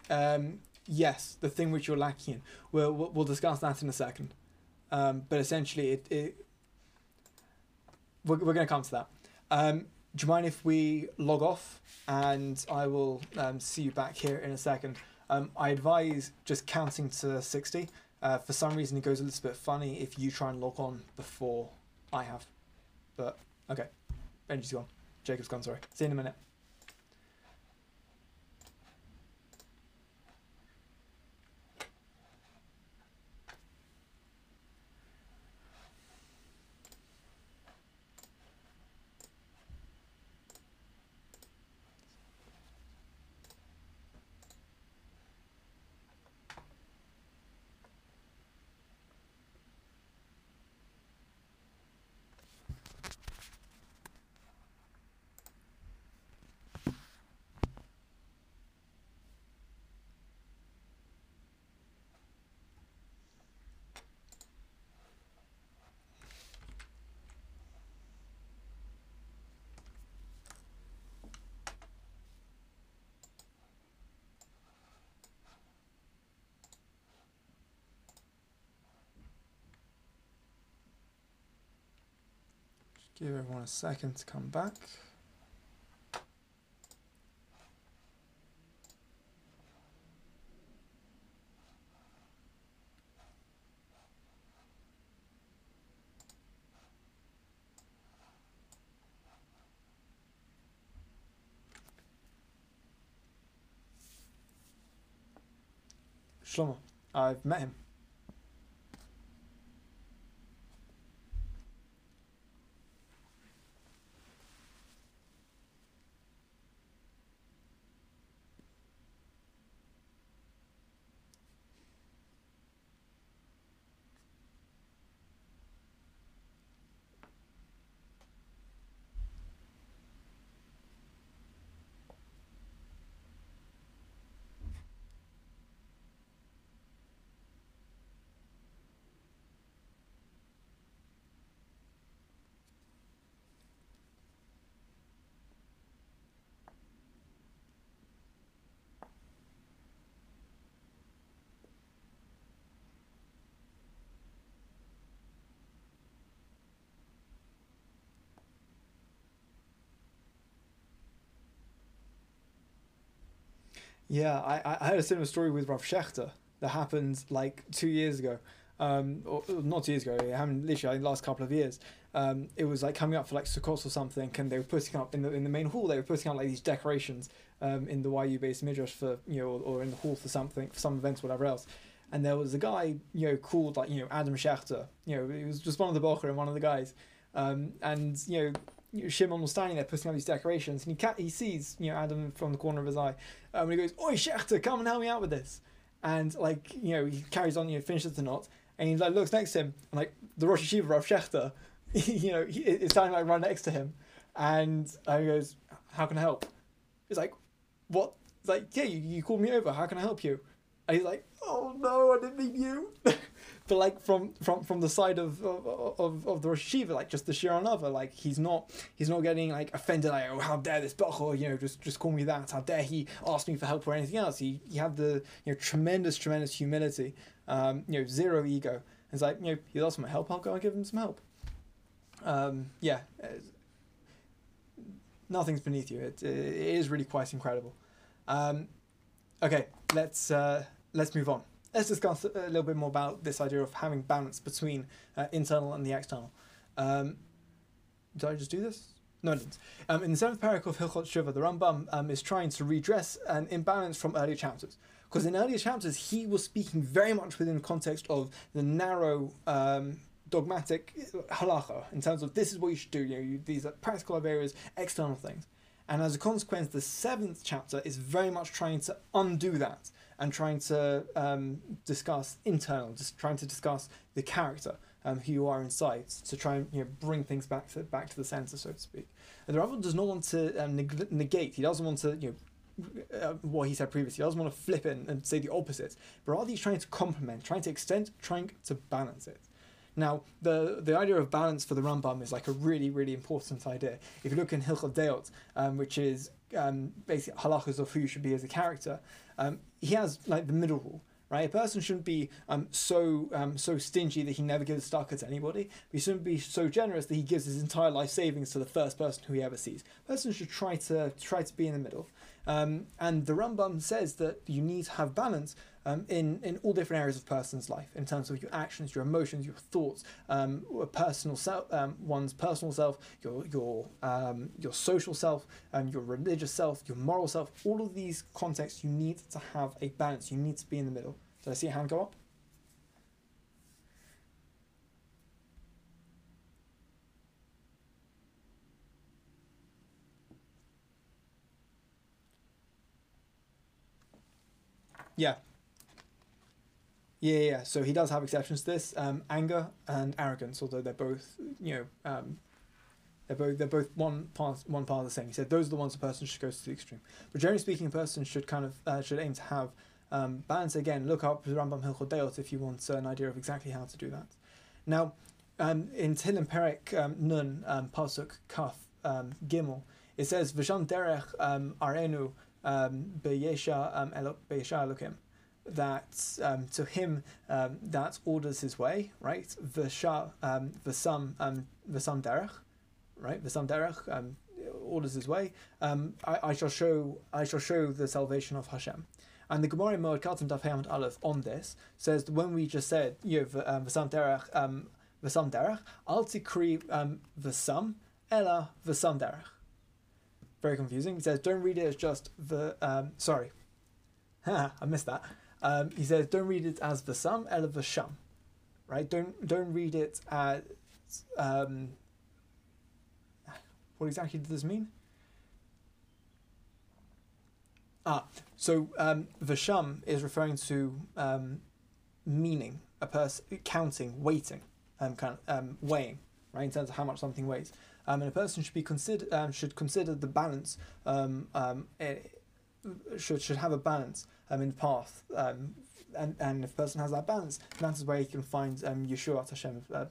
Um, yes, the thing which you're lacking in. We'll, we'll discuss that in a second. Um, but essentially, it, it we're, we're going to come to that. Um, do you mind if we log off and I will um, see you back here in a second? Um, I advise just counting to 60. Uh, for some reason, it goes a little bit funny if you try and log on before I have. But, okay. Benji's gone. Jacob's gone, sorry. See you in a minute. Give everyone a second to come back. Shlomo, I've met him. Yeah, I, I had a similar story with Rav Shechter that happened like two years ago. Um, or not two years ago, it happened literally like, the last couple of years. Um, it was like coming up for like Sukkot or something, and they were putting up in the in the main hall. They were putting out like these decorations um, in the YU beis midrash for you know, or, or in the hall for something for some events, whatever else. And there was a guy you know called like you know Adam Shechter. You know, he was just one of the bocher and one of the guys. Um, and you know Shimon was standing there putting out these decorations, and he ca- he sees you know Adam from the corner of his eye, um, and he goes, "Oi, Shechter, come and help me out with this." And like you know, he carries on, you know, finishes the knot, and he like looks next to him, and like the Rosh Yeshiva of Shechter, *laughs* you know, he, is standing like right next to him, and uh, he goes, "How can I help?" He's like, "What?" He's like, "Yeah, you, you called me over. How can I help you?" And he's like, "Oh no, I didn't mean you." *laughs* but like from from from the side of of, of, of the Rosh Yeshiva, like just the Shir Another, like he's not he's not getting like offended like oh how dare this bocher, you know just just call me that how dare he ask me for help or anything else. He he had the you know tremendous tremendous humility um, you know zero ego. It's like you know he's asking for help I'll go and give him some help. Um, yeah nothing's beneath you. It, it is really quite incredible. Um, okay let's uh, let's move on let's discuss a little bit more about this idea of having balance between uh, internal and the external. Um, did I just do this? No, I didn't. Um, in the seventh paragraph of Hilchot Teshuva, the Rambam um, is trying to redress an imbalance from earlier chapters. Because in earlier chapters, he was speaking very much within the context of the narrow um, dogmatic halacha, in terms of this is what you should do, you know, you, these are practical areas, external things. And as a consequence, the seventh chapter is very much trying to undo that and trying to um, discuss internal, just trying to discuss the character, um, who you are inside, to try and you know, bring things back to back to the center, so to speak. And the Rav does not want to um, neg- negate. He doesn't want to you know. Uh, what he said previously, he doesn't want to flip it and, and say the opposite, but rather he's trying to complement, trying to extend, trying to balance it. Now, the, the idea of balance for the Rambam is like a really, really important idea. If you look in Hilchot Deot, um, which is um, basically halachas of who you should be as a character, um, he has like the middle rule, right? A person shouldn't be um, so um, so stingy that he never gives a to anybody. He shouldn't be so generous that he gives his entire life savings to the first person who he ever sees. A person should try to try to be in the middle. Um, and the Rambam says that you need to have balance um, in, in all different areas of a person's life, in terms of your actions, your emotions, your thoughts, um, personal self, um, one's personal self, your your um, your social self, um, your religious self, your moral self. All of these contexts, you need to have a balance. You need to be in the middle. Did I see a hand go up? Yeah. Yeah, yeah. So he does have exceptions to this. Um, anger and arrogance, although they're both, you know, um, they're both they're both one part one part of the same. He said those are the ones a person should go to the extreme. But generally speaking, a person should kind of uh, should aim to have um, balance. Again, look up Rambam Hilchot Deot if you want an idea of exactly how to do that. Now, um, in Tehillim Perek um, Nun um, Pasuk Kaf um, Gimel, it says V'sham Derech um, Arenu um, Beyesha um, Beyesha Elokim that um, to him um, that orders his way, right? V'sha um, v'sam um, v'sam derech, right? V'sam derech, um, orders his way. Um, I, I shall show I shall show the salvation of Hashem. And the Gemara in Moed Katan Daf Aleph on this says when we just said you know um, v'sam derech um, v'sam derech al tikri um, v'sam ella v'sam derech. Very confusing. He says don't read it as just the um, sorry, *laughs* I missed that. Um, he says don't read it as v'sam ella v'sham, right? Don't don't read it as um, what exactly does this mean? Ah, so um, Vasham is referring to um, meaning, a person counting, weighting, um, kind of um, weighing, right, in terms of how much something weighs. Um, and a person should be consider um, should consider the balance. Um, um, should should have a balance um, in the path. Um, and, and if a person has that balance, that's where he can find um, Yeshua Hashem. Uh, uh,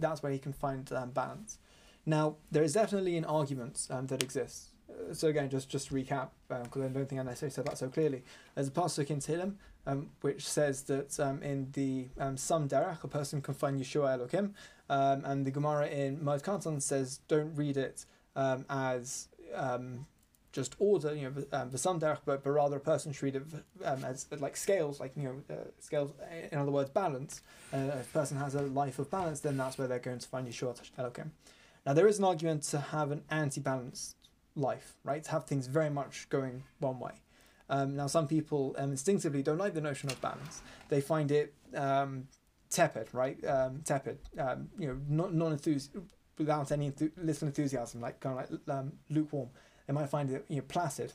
that's where he can find um, balance. Now, there is definitely an argument um, that exists. Uh, so again, just just recap, because um, I don't think I necessarily said that so clearly. There's a pasuk in Tehillim um, which says that um, in the um, Sam Derech, a person can find Yeshua Elokim, um, and the Gemara in Moed Katan says don't read it um, as um, just order, you know, um, the Sam Derech, but, but rather a person it um, as like scales, like you know, uh, scales. In other words, balance. Uh, if a person has a life of balance, then that's where they're going to find Yeshua Elokim. Now, there is an argument to have an anti balanced life, right? To have things very much going one way. Um, now, some people um, instinctively don't like the notion of balance. They find it um, tepid, right? Um, tepid, um, you know, non enthus without any enthu- little enthusiasm, like kind of like um, lukewarm. They might find it you know placid,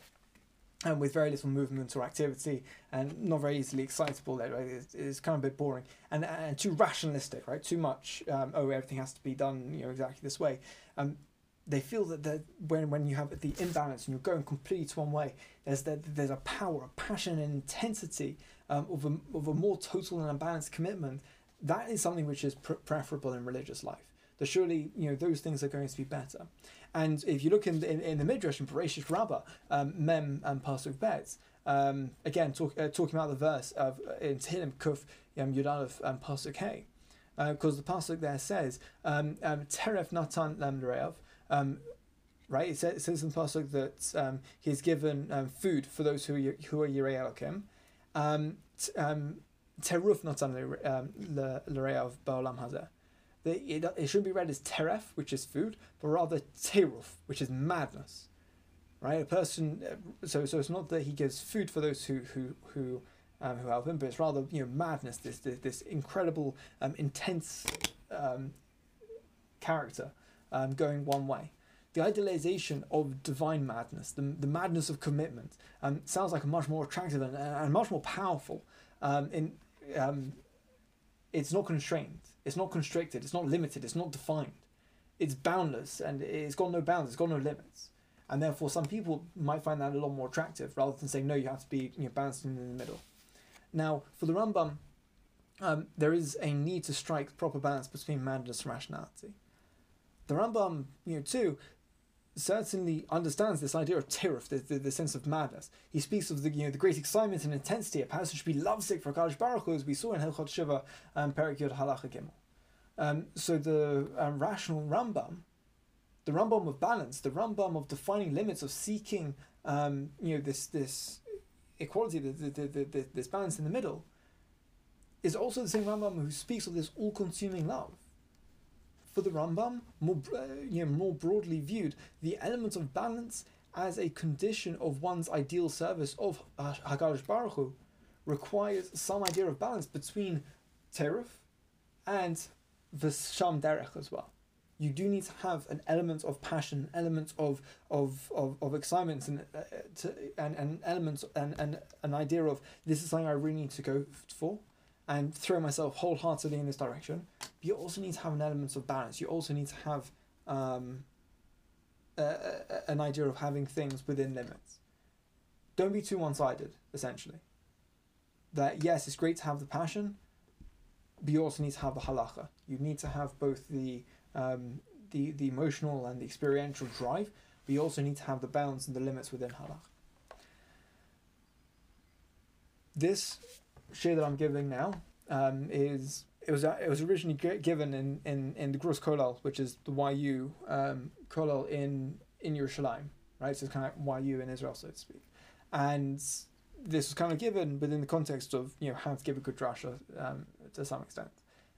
and with very little movement or activity, and not very easily excitable. Right? It's, it's kind of a bit boring and and too rationalistic, right? Too much. Um, oh, everything has to be done, you know, exactly this way. Um, they feel that when when you have the imbalance and you're going completely one way, there's that there's a power, a passion, and intensity um, of a of a more total and unbalanced commitment. That is something which is pr- preferable in religious life. That surely you know those things are going to be better. And if you look in in, in the midrash in Bereshit Rabbah, um, Mem and Pasuk Bet, um, again talk, uh, talking about the verse of uh, in Tehillim Kuf Yam Yudalev and Pasuk Hey, because uh, the pasuk there says um, um, Teref Natan Lam um, right? It says, it says in the pasuk that um, he's given um, food for those who who are Yirei Elokim. Um, um, teruf natan l're'av ba'olam hazeh. It, it shouldn't be read as teref, which is food, but rather teruf, which is madness. Right? A person. Uh, so so it's not that he gives food for those who who who um, who help him, but it's rather you know madness. This this, this incredible, um, intense um, character um, going one way. The idealization of divine madness, the, the madness of commitment, um, sounds like a much more attractive and, and much more powerful. Um, in, it's not constrained, it's not constricted, it's not limited, it's not defined. It's boundless and it's got no bounds, it's got no limits. And therefore, some people might find that a lot more attractive rather than saying, no, you have to be you know, balanced in the middle. Now, for the Rambam, um, there is a need to strike proper balance between madness and rationality the Rambam, you know, too, certainly understands this idea of tiruf, the, the, the, sense of madness. He speaks of the you know the great excitement and intensity. A person should be lovesick for Kadosh Baruch Hu, as we saw in Hilchot Teshuva and Perik Yod Halacha Gimel. Um, so the um, rational Rambam, the Rambam of balance, the Rambam of defining limits, of seeking um, you know this this equality, the, the, the, the, this balance in the middle, is also the same Rambam who speaks of this all-consuming love for the Rambam, more, you know, more broadly viewed, the element of balance as a condition of one's ideal service of Hakadosh Baruch Hu requires some idea of balance between teruf and the sham derech as well. You do need to have an element of passion, element of of, of, of excitement, and uh, to, and and elements and, and an idea of this is something I really need to go for and throw myself wholeheartedly in this direction. But you also need to have an element of balance. You also need to have um, a, a, an idea of having things within limits. Don't be too one sided, essentially. That, yes, it's great to have the passion, but you also need to have the halacha. You need to have both the, um, the, the emotional and the experiential drive, but you also need to have the balance and the limits within halacha. This shiur that I'm giving now um, is it was it was originally given in, in, in the Gruss Kollel, which is the YU um, Kollel in in Yerushalayim, right? So it's kind of like YU in Israel, so to speak. And this was kind of given within the context of you know how to give a good drasha um, to some extent.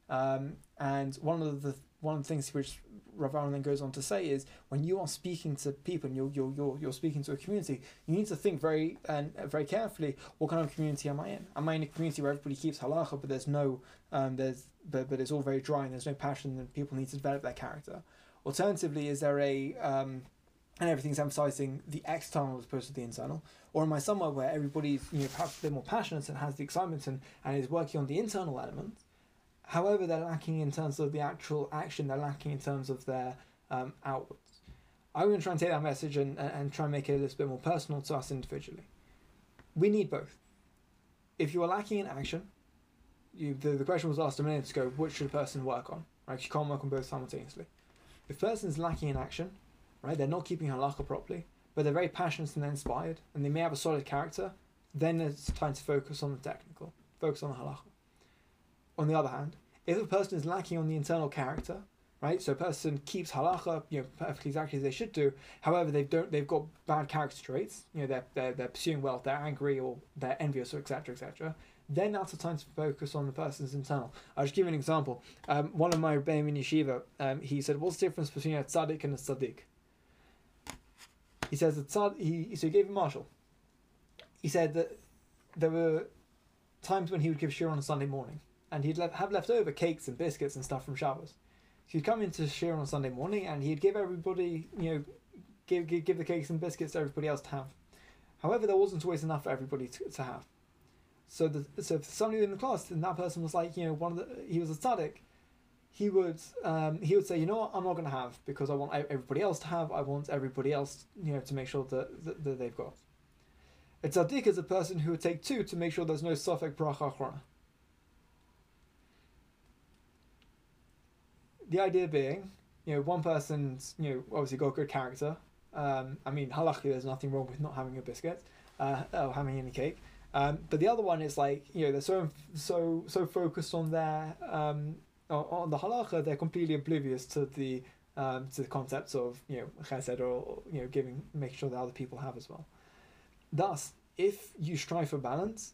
Um, and one of the one of the things which Rav then goes on to say is when you are speaking to people and you're, you're, you're, you're speaking to a community, you need to think very and very carefully what kind of community am I in? Am I in a community where everybody keeps halacha but there's no um, there's but, but it's all very dry and there's no passion and people need to develop their character? Alternatively, is there a um, and everything's emphasizing the external as opposed to the internal? Or am I somewhere where everybody's you know perhaps a bit more passionate and has the excitement and, and is working on the internal element? However, they're lacking in terms of the actual action, they're lacking in terms of their um, outwards. I'm going to try and take that message and, and, try and make it a little bit more personal to us individually. We need both. If you are lacking in action, you, the, the question was asked a minute ago, which should a person work on? Right? You can't work on both simultaneously. If a person is lacking in action, right, they're not keeping halakha properly, but they're very passionate and inspired, and they may have a solid character, then it's time to focus on the technical, focus on the halakha. On the other hand, if a person is lacking on the internal character, right? So a person keeps halacha, you know, perfectly exactly as they should do. However, they don't, they've got bad character traits. You know, they're they're, they're pursuing wealth, they're angry, or they're envious, or etc. etc. Then that's the time to focus on the person's internal. I'll just give you an example. Um, one of my Rebbeim in yeshiva, um, he said, "What's the difference between a tzaddik and a tzaddik?" He says the tzad. He so he gave a mashal. He said that there were times when he would give shiur on a Sunday morning and he'd have left over cakes and biscuits and stuff from Shabbos. So he'd come into shiur on Sunday morning and he'd give everybody, you know, give, give, give the cakes and biscuits to everybody else to have. However, there wasn't always enough for everybody to, to have. So the so if somebody in the class and that person was like, you know, one of the he was a tzaddik, he would um, he would say, you know what, I'm not going to have because I want everybody else to have. I want everybody else, you know, to make sure that that, that they've got. A tzaddik is a person who would take two to make sure there's no sofek bracha achrona. The idea being, you know, one person's, you know, obviously got a good character. Um, I mean, halachically, there's nothing wrong with not having a biscuit uh, or having any cake. Um, but the other one is like, you know, they're so so so focused on their um, on the halacha, they're completely oblivious to the um, to the concepts of you know chesed or you know giving, making sure that other people have as well. Thus, if you strive for balance,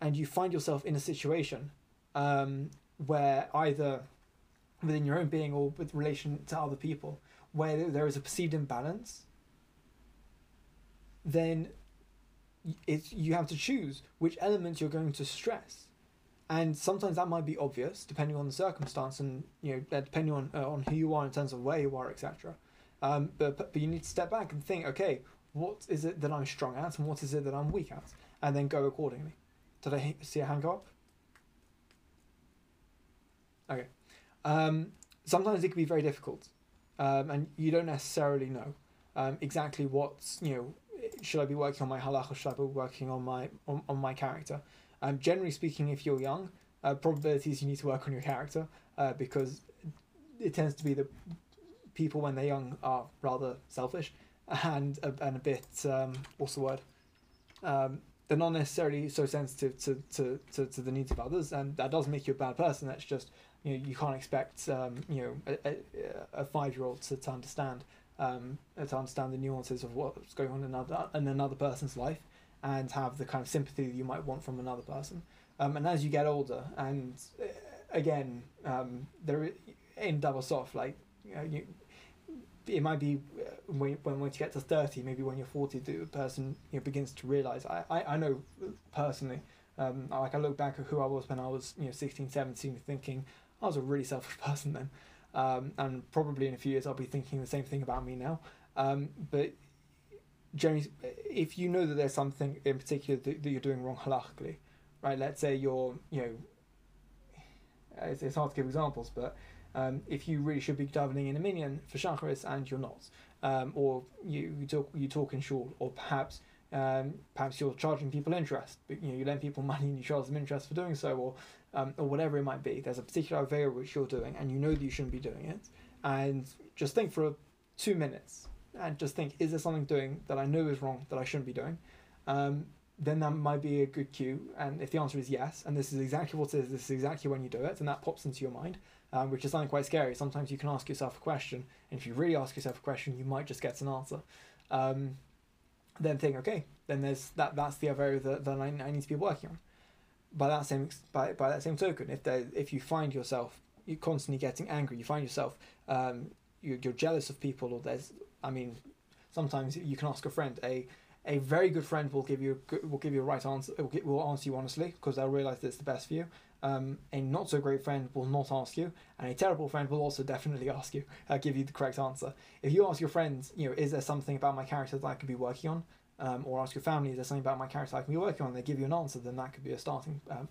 and you find yourself in a situation um, where either within your own being or with relation to other people where there is a perceived imbalance then it's you have to choose which elements you're going to stress. And sometimes that might be obvious depending on the circumstance and you know uh, depending on uh, on who you are in terms of where you are etc um, but, but you need to step back and think okay what is it that i'm strong at and what is it that i'm weak at? And then go accordingly. Did i see a hand up? Okay um, sometimes it can be very difficult, um, and you don't necessarily know um, exactly what you know. Should I be working on my halach or should I be working on my on, on my character? Um, generally speaking, if you're young, uh, probabilities you need to work on your character uh, because it tends to be that people when they're young are rather selfish and a, and a bit um, what's the word um, they're not necessarily so sensitive to, to, to, to the needs of others and that doesn't make you a bad person that's just you know, you can't expect um, you know a, a, a five year old to, to understand um, to understand the nuances of what's going on in another in another person's life and have the kind of sympathy that you might want from another person. Um, and as you get older, and uh, again, um, there in double soft, like you know, you, it might be uh, when, when once you get to 30 maybe when you're 40 the person you know, begins to realize I, I, I know personally um, like I look back at who I was when I was you know 16 17 thinking I was a really selfish *laughs* person then. Um, and probably in a few years I'll be thinking the same thing about me now. Um, but generally, if you know that there's something in particular that, that you're doing wrong halachically, right? Let's say you're, you know, it's, it's hard to give examples, but um, if you really should be davening in a minyan for shacharis and you're not, um, or you, you talk you talk in shul, or perhaps um, perhaps you're charging people interest, but you know you lend people *laughs* money and you charge them interest for doing so, or um, or whatever it might be. There's a particular Avera which you're doing, and you know that you shouldn't be doing it. And just think for two minutes, and just think: Is there something doing that I know is wrong that I shouldn't be doing? Um, then that might be a good cue. And if the answer is yes, and this is exactly what it is, this is exactly when you do it, and that pops into your mind, um, which is something quite scary. Sometimes you can ask yourself a question, and if you really ask yourself a question, you might just get an answer. Um, then think, okay, then there's that. That's the area that, that I, I need to be working on. By that same by, by that same token, if if you find yourself you're constantly getting angry, you find yourself um, you're, you're jealous of people, or there's I mean, sometimes you can ask a friend. A a very good friend will give you will give you a right answer will, get, will answer you honestly because they'll realize it's the best for you. Um, a not so great friend will not ask you and a terrible friend will also *laughs* definitely ask you uh, give you the correct answer. If you ask your friends you know is there something about my character that i could be working on um, or ask your family is there something about my character i can be working on they give you an answer then that could be a starting um,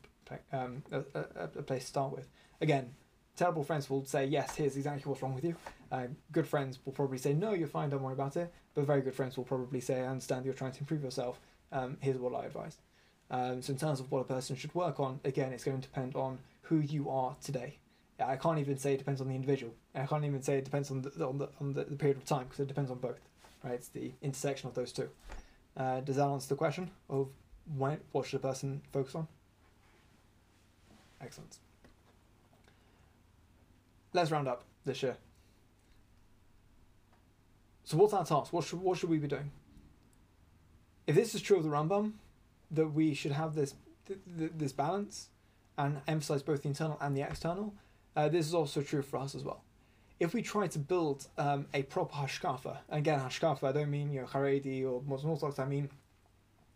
um, a, a, a place to start with. Again terrible friends will say yes here's exactly what's wrong with you. Uh, good friends will probably say no you're fine don't worry about it. But very good friends will probably say i understand you're trying to improve yourself. Um, here's what i advise. Um, so in terms of what a person should work on again it's going to depend on who you are today. I can't even say it depends on the individual. I can't even say it depends on the, on the, on the, the period of time because it depends on both right? It's the intersection of those two uh, does that answer the question of when, what should a person focus on excellent let's round up this year. So what's our task? What should what should we be doing? If this is true of the Rambam, that we should have this th- th- this balance and emphasize both the internal and the external, uh, this is also true for us as well. If we try to build um, a proper hashkafa, again hashkafa, I don't mean you know Haredi or Modern Orthodox, I mean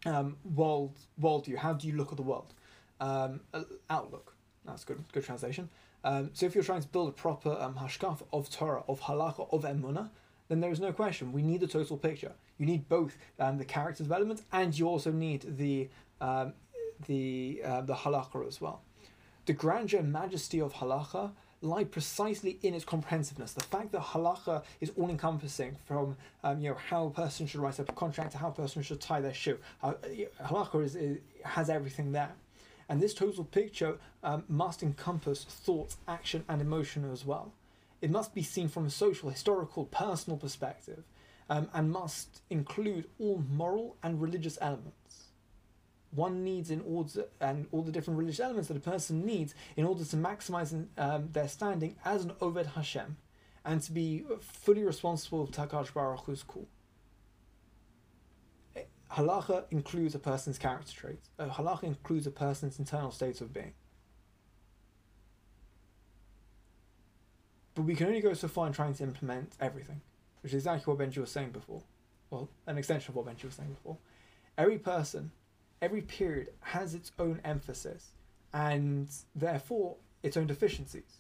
um, world worldview. How do you look at the world? Um, outlook. That's good good translation. Um, so if you're trying to build a proper um, hashkaf of Torah, of halakha, of emunah, then there is no question. We need the total picture. You need both um, the character development and you also need the um, the uh, the halakha as well. The grandeur and majesty of halakha lie precisely in its comprehensiveness. The fact that halacha is all encompassing from um, you know how a person should write up a contract to how a person should tie their shoe. Uh, halakha is, is, has everything there. And this total picture um, must encompass thought, action, and emotion as well. It must be seen from a social, historical, personal perspective, um, and must include all moral and religious elements. One needs in order, and all the different religious elements that a person needs in order to maximize um, their standing as an Oved Hashem, and to be fully responsible for Takash Baruch call halacha includes a person's character traits. Uh, halacha includes a person's internal states of being. But we can only go so far in trying to implement everything, which is exactly what Benji was saying before. Well, an extension of what Benji was saying before. Every person, every period has its own emphasis and therefore its own deficiencies.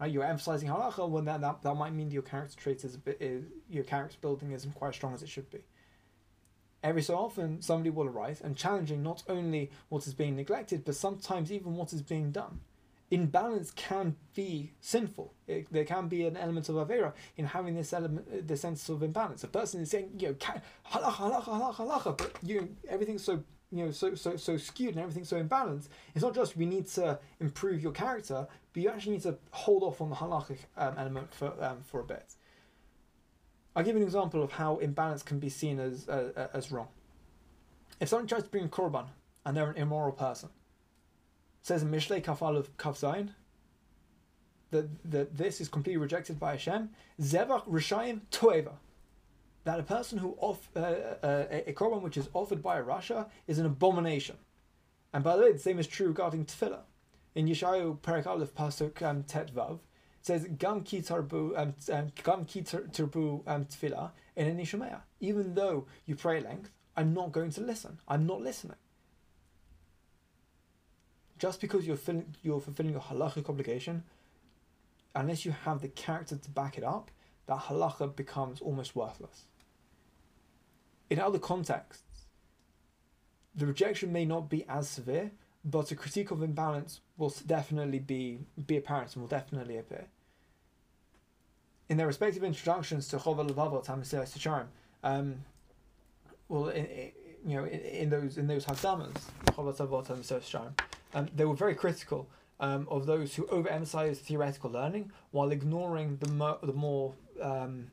Right? You're emphasizing halacha, well, that, that, that might mean your character traits is is, your character building isn't quite as strong as it should be every so often somebody will arise and challenging not only what is being neglected, but sometimes even what is being done. Imbalance can be sinful. It, there can be an element of avera in having this element, the sense of imbalance. A person is saying, you know, halacha, halacha, halacha, halacha, but you everything's so you know so so so skewed and everything's so imbalanced. It's not just we need to improve your character, but you actually need to hold off on the halachic um, element for um, for a bit. I'll give you an example of how imbalance can be seen as uh, as wrong. If someone tries to bring a korban and they're an immoral person, says in Mishlei Kafal of Kaf Zayin, that, that this is completely rejected by Hashem, Zevach Rishayim Toeva. That a person who off uh, uh, a korban which is offered by a rasha is an abomination. And by the way, the same is true regarding tefillah. In Yeshayahu Perek Aleph Pasuk um, Tet Vav, says gam ki tarbu um, um, gam ki tarbu um, tefillah in a nishomea. Even though you pray length, I'm not going to listen. I'm not listening. Just because you're you're fulfilling your halachic obligation, unless you have the character to back it up, that halacha becomes almost worthless. In other contexts, the rejection may not be as severe, but a critique of imbalance will definitely be be apparent and will definitely appear. In their respective introductions to Chova Levavot and Mesilas um, well, in, in, you know, in, in, those in those Hagdamas, Chova Levavot and Mesilas um, they were very critical um, of those who overemphasize theoretical learning while ignoring the mo- the more um,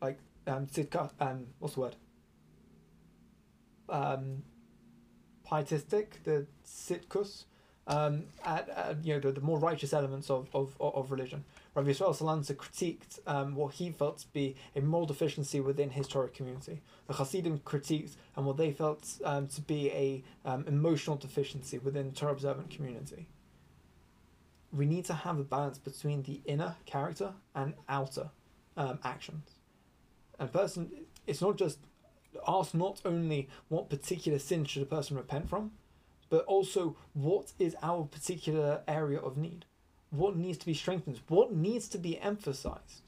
like um, tzidka, um, what's the word? Um, pietistic, the sitkus, um, at, at, you know the, the more righteous elements of, of, of religion. Rabbi Yisrael Salanter critiqued um, what he felt to be a moral deficiency within his Torah community. The Hasidim critiqued and what they felt um, to be a um, emotional deficiency within the Torah observant community. We need to have a balance between the inner character and outer um, actions. A person, it's not just ask not only what particular sin should a person repent from, but also what is our particular area of need? What needs to be strengthened? What needs to be emphasized?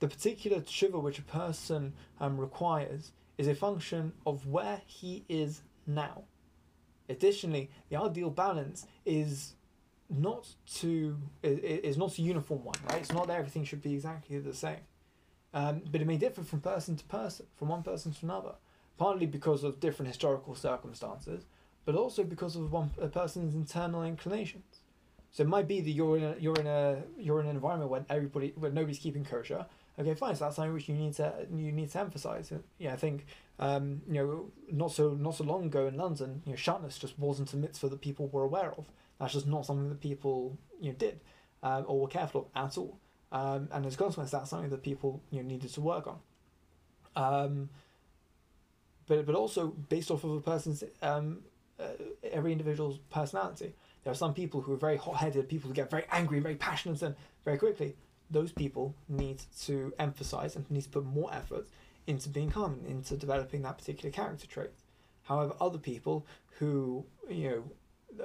The particular tshuva which a person um, requires is a function of where he is now. Additionally, the ideal balance is not to is not a uniform one, right? It's not that everything should be exactly the same, um, but it may differ from person to person, from one person to another partly because of different historical circumstances, but also because of one a person's internal inclinations. So it might be that you're in a you're in a you're in an environment where everybody where nobody's keeping kosher. Okay, fine. So that's something which you need to you need to emphasize. Yeah, I think um, you know not so not so long ago in London, you know, shatnez just wasn't a mitzvah that people were aware of. That's just not something that people you know did um, or were careful of at all. Um, and as a consequence, that's something that people you know needed to work on. Um, but but also based off of a person's um, uh, every individual's personality. There are some people who are very hot-headed, people who get very angry, very passionate, and very quickly. Those people need to emphasize and need to put more effort into being calm and into developing that particular character trait. However, other people who you know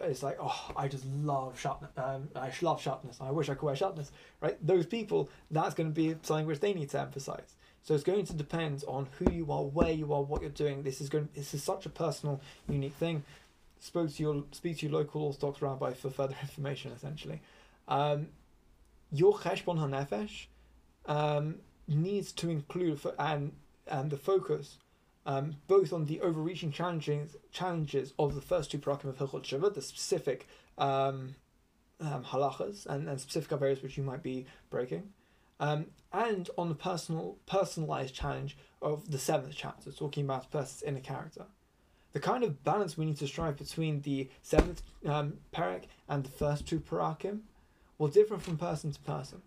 it's like, oh, I just love shatnez. Um, I love shatnez. I wish I could wear shatnez. Right? Those people, that's going to be something which they need to emphasize. So it's going to depend on who you are, where you are, what you're doing. This is going. This is such a personal, unique thing. Spoke to your speak to your local Orthodox rabbi for further *laughs* information. Essentially, um, your cheshbon hanefesh um, needs to include for, and and the focus um, both on the overreaching challenges challenges of the first two parakim of Hilchot Teshuva, the specific um, um, halachas and, and specific areas which you might be breaking, um, and on the personal personalized challenge of the seventh chapter, talking about a person's inner character. The kind of balance we need to strive between the seventh um, parak and the first two parakim will differ from person to person.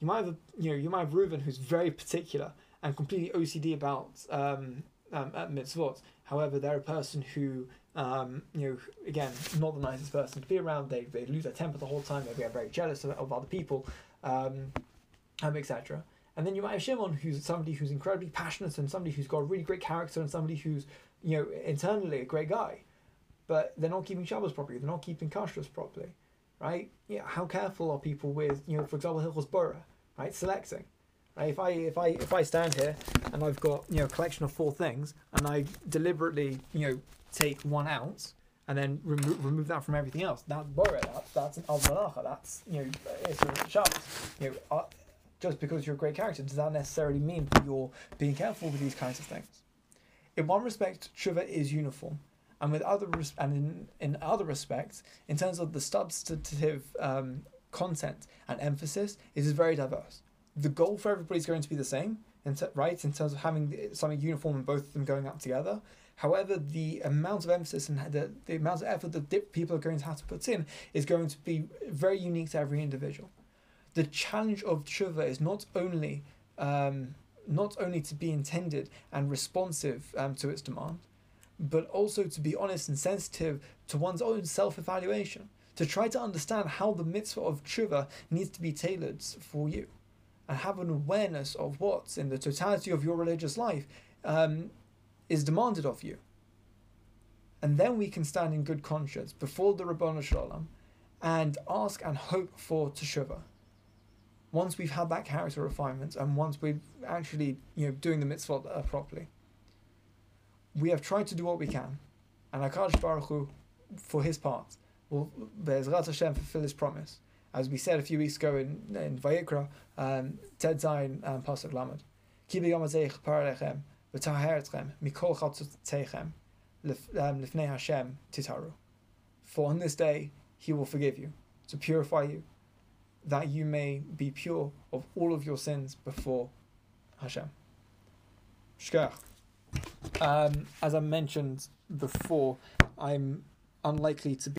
You might have, a, you know, you might have Reuven who's very particular and completely OCD about um, um, mitzvot. However, they're a person who, um, you know, again, not the nicest person to be around. They, they lose their temper the whole time. Are very jealous of, of other people um, um, etc. And then you might have Shimon, who's somebody who's incredibly passionate and somebody who's got a really great character and somebody who's, you know, internally a great guy, but they're not keeping Shabbos properly. They're not keeping kashrus properly, right? Yeah. How careful are people with, you know, for example, Hilchos Borer, right? Selecting. If I if I if I stand here and I've got you know a collection of four things and I deliberately you know take one out and then remove remove that from everything else. That's borer. That's that's an almanacha. That's you know it's a Shabbos. You know, uh, just because you're a great character does that necessarily mean that you're being careful with these kinds of things. In one respect, tshuva is uniform, and with other res- and in in other respects, in terms of the substantive um, content and emphasis, it is very diverse. The goal for everybody is going to be the same, in t- right? In terms of having something uniform and both of them going up together. However, the amount of emphasis and the, the amount of effort that people are going to have to put in is going to be very unique to every individual. The challenge of tshuva is not only um, not only to be intended and responsive um, to its demand, but also to be honest and sensitive to one's own self evaluation, to try to understand how the mitzvah of tshuva needs to be tailored for you, and have an awareness of what, in the totality of your religious life, um, is demanded of you. And then we can stand in good conscience before the Ribono Shel Olam and ask and hope for teshuvah. Once we've had that character refinement and once we've actually, you know, doing the mitzvah uh, properly, we have tried to do what we can, and Hakadosh Baruch Hu, for his part, will Be'ezrat Hashem fulfill his promise, as we said a few weeks ago in in Vayikra, um, Tet Zayin um, Pasuk Lamed, Ki b'yom paralechem v'taher mikol chatzotechem lifnei Hashem titaru. For on this day he will forgive you, to purify you, that you may be pure of all of your sins before Hashem. Shkach. um, as I mentioned before, I'm unlikely to